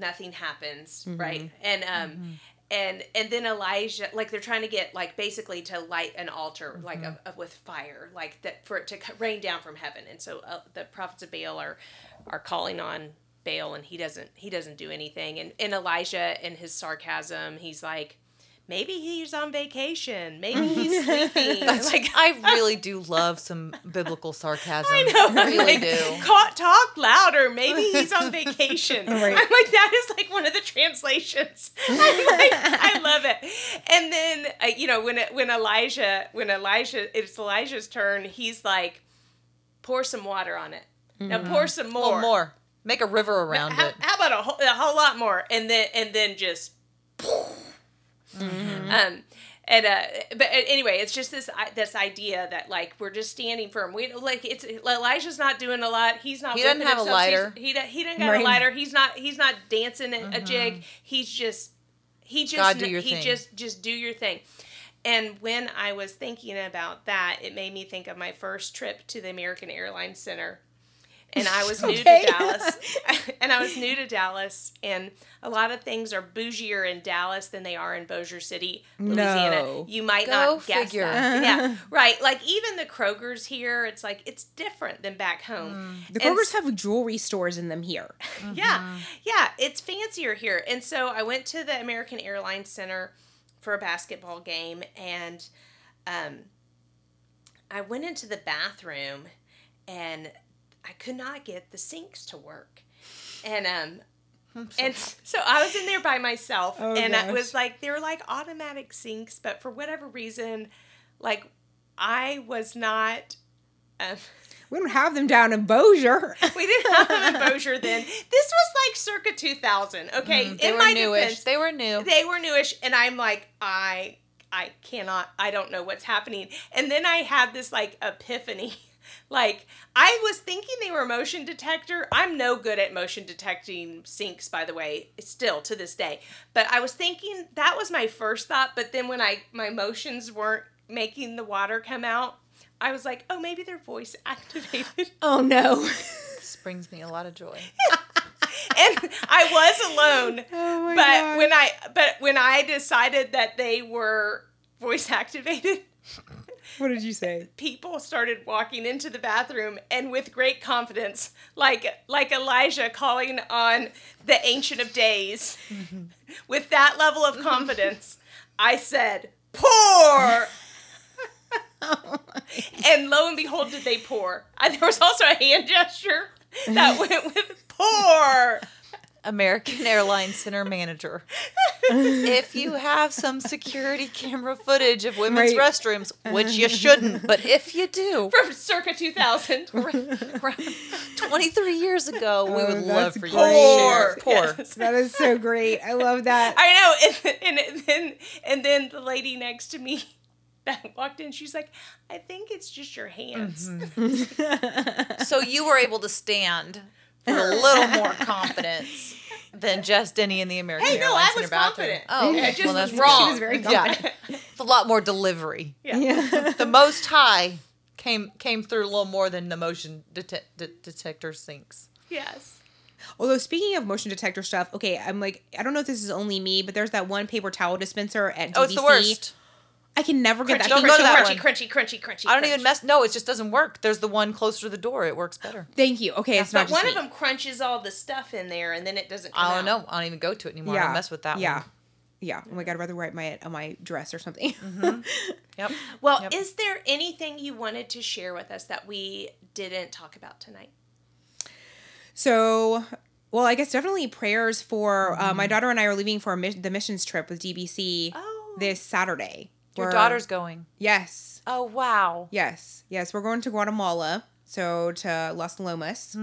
nothing happens, right, and um. And and then Elijah, like they're trying to get like basically to light an altar like of, of with fire, like that for it to rain down from heaven. And so uh, the prophets of Baal are are calling on Baal, and he doesn't he doesn't do anything. And and Elijah in his sarcasm, he's like, maybe he's on vacation, maybe he's sleeping. (laughs) like I (laughs) really do love some biblical sarcasm. I know, I really like, do. "Ca- Talk louder. Maybe he's on (laughs) vacation. Right. I'm like, that is like one of the translations. I'm like, I love it. And then, uh, you know, when it, when Elijah, when Elijah, it's Elijah's turn. He's like, pour some water on it. Now pour some more. more. Make a river around How, it. how about a whole, a whole lot more? And then and then just. Um, and uh, but anyway, it's just this this idea that like we're just standing firm. We like it's Elijah's not doing a lot. He's not. He doesn't have a himself. He's- lighter. He do- he doesn't got Right. a lighter. He's not he's not dancing a, a jig. He's just he just God, he thing. just just do your thing. And when I was thinking about that, it made me think of my first trip to the American Airlines Center. And I was new to Dallas. (laughs) (laughs) and I was new to Dallas. And a lot of things are bougier in Dallas than they are in Bossier City, Louisiana. No. You might Go not guess that. Yeah, (laughs) right. Like even the Kroger's here, it's like it's different than back home. Mm. the And Kroger's have jewelry stores in them here yeah, yeah, it's fancier here. And so I went to the American Airlines Center for a basketball game, and um, I went into the bathroom, and I could not get the sinks to work, and um. (laughs) And (laughs) so I was in there by myself, Oh, and it gosh. was like they were like automatic sinks, but for whatever reason, like I was not. Um, we don't have them down in Bossier (laughs) we didn't have them in Bossier then. This was like circa 2000. Okay, Mm, They in were my newish. defense, They were new. they were newish, and I'm like, I, I cannot. I don't know what's happening. And then I had this like epiphany. Like I was thinking they were motion detector. I'm no good at motion detecting sinks, by the way, still to this day. But I was thinking that was my first thought. But then when I my motions weren't making the water come out, I was like, oh, maybe they're voice (laughs) activated. oh no (laughs) This brings me a lot of joy. (laughs) and I was alone. Oh my but gosh. when I but when I decided that they were voice activated, what did you say people started walking into the bathroom and with great confidence, like like Elijah calling on the ancient of days. Mm-hmm. With that level of confidence, (laughs) I said, pour. (laughs) and lo and behold, did they pour? There was also a hand gesture that went with pour. American Airlines Center Manager. if you have some security camera footage of women's Right. restrooms, which you shouldn't, but if you do, From circa 2000. (laughs) 23 years ago, we Oh, would love that's for you to share. Pour. Pour. Yes. That is so great. I love that. I know. And, and, then and then the lady next to me (laughs) that walked in, she's like, I think it's just your hands. Mm-hmm. (laughs) So you were able to stand with a little more confidence than just any in the American Hey, no, I Center was bathroom. confident. Oh, I okay. just well, that's wrong. She was very Yeah. It's a lot more delivery. Yeah. The most high came came through a little more than the motion dete- de- detector sinks. Yes. Although speaking of motion detector stuff, okay, I'm like, I don't know if this is only me, but there's that one paper towel dispenser at DBC. Oh, it's the worst. I can never get Crunchy, that. Don't go to to that work. crunchy, one. crunchy, crunchy, crunchy. I don't crunch. even mess. No, it just doesn't work. There's the one closer to the door. It works better. Thank you. Okay, it's not But one me. of them crunches all the stuff in there, and then it doesn't. Come I don't out. know. I don't even go to it anymore. I don't mess with that yeah. one. Yeah. Oh my god, I'd rather write my on my dress or something. (laughs) Yep. Well, Yep. is there anything you wanted to share with us that we didn't talk about tonight? So, well, I guess definitely prayers for uh, my daughter and I are leaving for a mis- the missions trip with DBC Oh. this Saturday. Your daughter's going. Yes. Oh wow. Yes. Yes, we're going to Guatemala. So to Las Lomas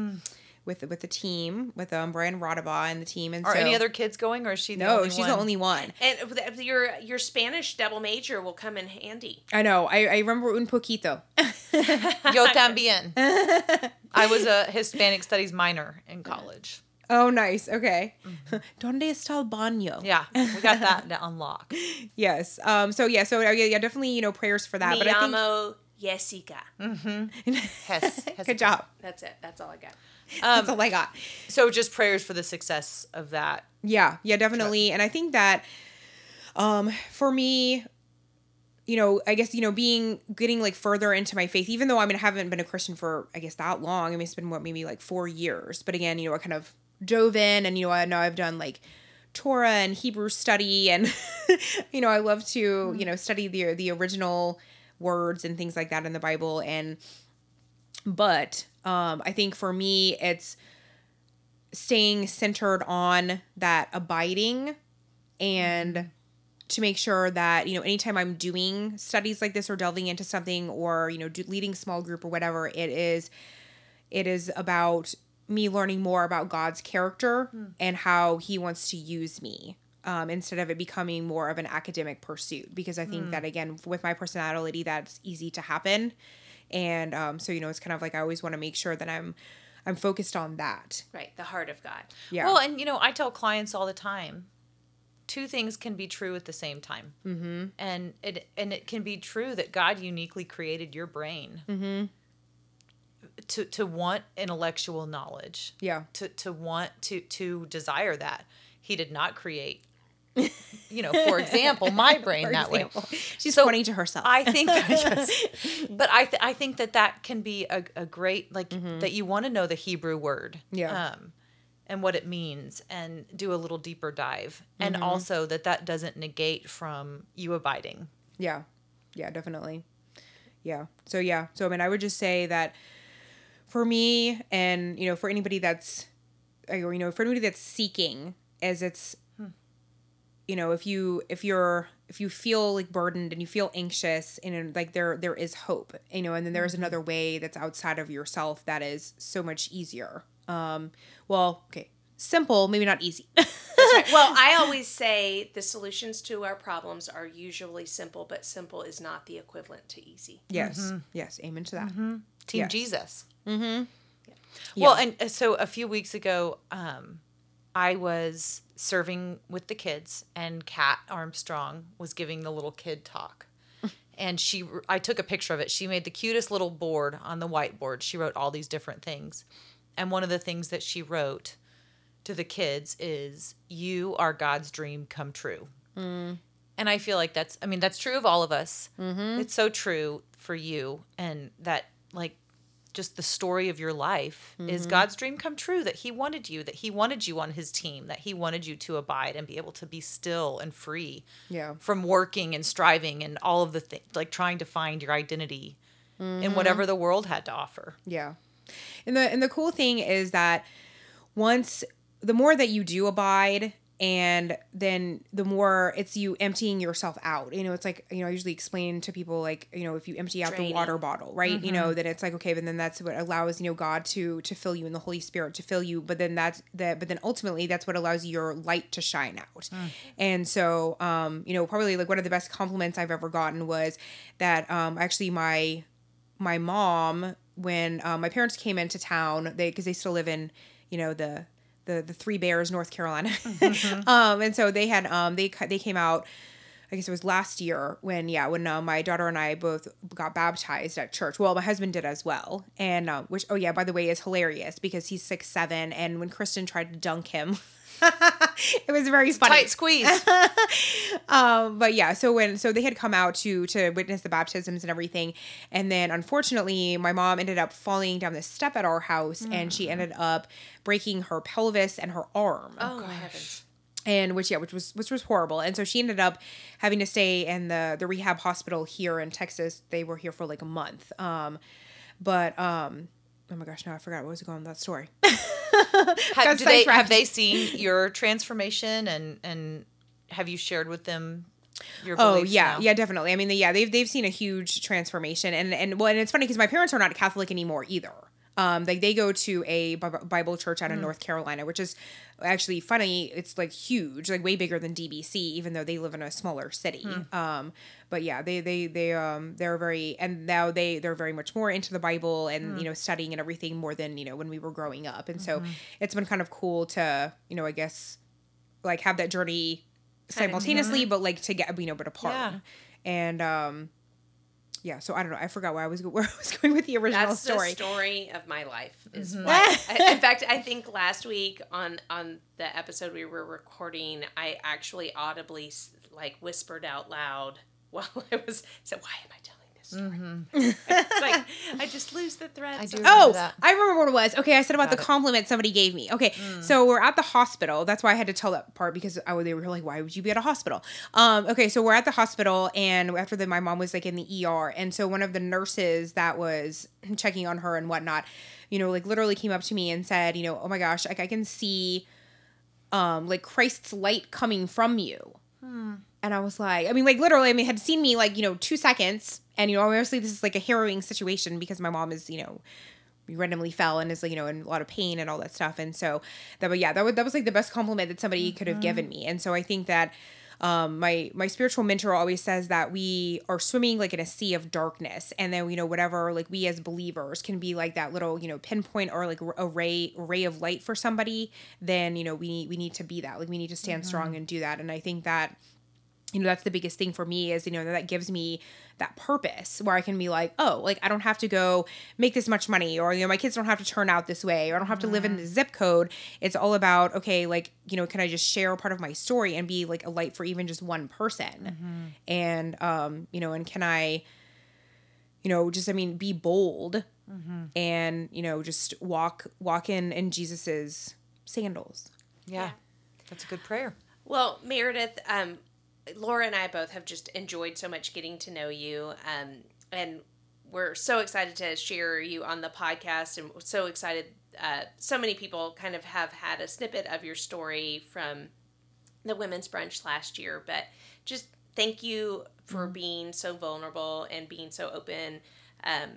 with with the team with um Brian Rodaba and the team and Are so, any other kids going, or is she the No, only she's one? the only one. And your your Spanish double major will come in handy. I know. I, I remember un poquito. Yo (laughs) también. I was a Hispanic studies minor in college. Oh, nice. Okay. (laughs) Donde está el baño? Mm-hmm. Yeah, we got that to unlock. (laughs) Yes. Um. So yeah. So yeah, yeah, definitely you know prayers for that. Me but I think llamo Jessica. Hess, (laughs) Hess. good job. That's it. That's all I got. That's all I got. So just prayers for the success of that. Yeah, yeah, definitely. And I think that um for me, you know, I guess, you know, being getting like further into my faith, even though I mean I haven't been a Christian for I guess that long. I mean it's been what, maybe like four years. But again, you know, I kind of dove in and you know, I know I've done like Torah and Hebrew study and (laughs) you know, I love to, you know, study the the original words and things like that in the Bible and but um I think for me it's staying centered on that abiding and to make sure that you know anytime i'm doing studies like this or delving into something or you know do, leading small group or whatever it is it is about me learning more about god's character and how he wants to use me um, instead of it becoming more of an academic pursuit. Because i think that again with my personality that's easy to happen. And um, so you know it's kind of like i always want to make sure that i'm i'm focused on that. Right, the heart of God. yeah. Well, and you know, I tell clients all the time, two things can be true at the same time, mm-hmm. and it and it can be true that God uniquely created your brain. Mm-hmm. To to want intellectual knowledge, yeah to to want to to desire that. He did not create, you know, for (laughs) example, my brain For that way. She's So, pointing to herself. I think, yes. (laughs) (laughs) but I th- I think that that can be a, a great like that you want to know the Hebrew word, Yeah. um, and what it means, and do a little deeper dive, Mm-hmm. and also that that doesn't negate from you abiding. yeah. Yeah, definitely. Yeah. So yeah. So I mean I would just say that for me and you know for anybody that's uh, or you know for anybody that's seeking as it's hmm. you know if you if you're if you feel like burdened and you feel anxious and like there there is hope you know and then there's mm-hmm. another way that's outside of yourself that is so much easier. Um well okay. Simple maybe not easy. (laughs) Well, I always say the solutions to our problems are usually simple, but simple is not the equivalent to easy. yes. Mm-hmm. Yes. Amen to that mm-hmm. Team Yes. Jesus. Yeah. Well, and uh, so a few weeks ago, um, I was serving with the kids, and Kat Armstrong was giving the little kid talk. (laughs) And she, I took a picture of it. She made the cutest little board on the whiteboard. She wrote all these different things. And one of the things that she wrote to the kids is, You are God's dream come true. And I feel like that's, I mean, that's true of all of us. It's so true for you. And that, like, just the story of your life is mm-hmm. God's dream come true that he wanted you that he wanted you on his team that he wanted you to abide and be able to be still and free Yeah. from working and striving and all of the things like trying to find your identity in mm-hmm. whatever the world had to offer Yeah. And the and the cool thing is that once the more that you do abide and then the more it's you emptying yourself out. You know, it's like, you know, I usually explain to people like, you know, if you empty out the water bottle, right? You know, then it's like, okay, but then that's what allows, you know, God to to fill you and the Holy Spirit to fill you. But then that's that but then ultimately that's what allows your light to shine out. And so um, you know, probably like one of the best compliments I've ever gotten was that um actually my my mom when um, my parents came into town they because they still live in you know the the the three bears north carolina. (laughs) Um and so they had um they they came out I guess it was last year when, yeah, when uh, my daughter and I both got baptized at church. Well, my husband did as well, and uh, which, oh yeah, by the way, is hilarious because he's six seven, and when Kristen tried to dunk him, (laughs) (laughs) it was very funny. tight squeeze. (laughs) Um but yeah so when so they had come out to to witness the baptisms and everything. And then unfortunately my mom ended up falling down the step at our house and she ended up breaking her pelvis and her arm. Oh, heavens. and which yeah which was which was horrible. And so she ended up having to stay in the the rehab hospital here in texas. They were here for like a month. Um but um oh my gosh now i forgot what was going on that story (laughs) (laughs) Ha- Got do they, have they seen your transformation and and have you shared with them your Oh yeah, now? yeah, definitely. I mean, yeah, they've they've seen a huge transformation, and and well, and it's funny because my parents are not Catholic anymore either. Um, like they go to a Bible church out in North Carolina, which is actually funny. It's like huge, like way bigger than DBC, even though they live in a smaller city. Um, but yeah, they they they um they're very and now they they're very much more into the Bible and you know studying and everything more than you know when we were growing up, and so it's been kind of cool to you know I guess like have that journey simultaneously, but like to get you know but apart. Yeah. And um, yeah. So I don't know. I forgot where I was (laughs) where I was going with the original That's story. the story of my life. Is Mm-hmm. why. (laughs) I- in fact, I think last week on on the episode we were recording, I actually audibly like whispered out loud (laughs) while I was said, "Why am I telling this story?" it's like (laughs) I just lose the thread. I do. Oh, that. I remember what it was. Okay, I said about Got the it. compliment somebody gave me. Okay, so we're at the hospital. That's why I had to tell that part because I they were like, "Why would you be at a hospital?" Um, okay, so we're at the hospital, and after that, my mom was like in the ER, and so one of the nurses that was (clears throat) checking on her and whatnot, you know, like literally came up to me and said, "You know, oh my gosh, like I can see, um, like Christ's light coming from you." And I was like, I mean, like literally, I mean, had seen me like, you know, two seconds. And, you know, obviously this is like a harrowing situation because my mom is, you know, randomly fell and is like, you know, in a lot of pain and all that stuff. And so that, but yeah, that was, that was like the best compliment that somebody could have given me. And so I think that, um, my, my spiritual mentor always says that we are swimming like in a sea of darkness. And then, you know, whatever, like we as believers can be like that little, you know, pinpoint or like a ray, ray of light for somebody, then, you know, we, need we need to be that, like we need to stand strong and do that. And I think that, you know that's the biggest thing for me is you know that gives me that purpose where i can be like oh like i don't have to go make this much money or you know my kids don't have to turn out this way or i don't have to live in the zip code. It's all about okay like you know can i just share a part of my story and be like a light for even just one person? And um you know and can i you know just i mean be bold and you know just walk walk in in jesus's sandals. Yeah. That's a good prayer. Well, Meredith, um, Laura and I both have just enjoyed so much getting to know you. Um, and we're so excited to share you on the podcast and so excited. Uh, so many people kind of have had a snippet of your story from the women's brunch last year, but just thank you for being so vulnerable and being so open. Um,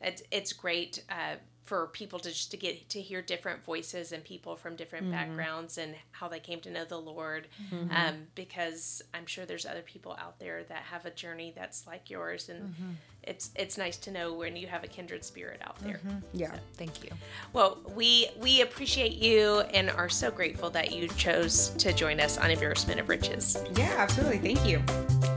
it's it's great uh, for people to just to get to hear different voices and people from different mm-hmm. backgrounds and how they came to know the Lord. Mm-hmm. Um, because I'm sure there's other people out there that have a journey that's like yours, and mm-hmm. it's it's nice to know when you have a kindred spirit out there. yeah thank you. Well, we we appreciate you and are so grateful that you chose to join us on Embarrassment of Riches. yeah absolutely. Thank you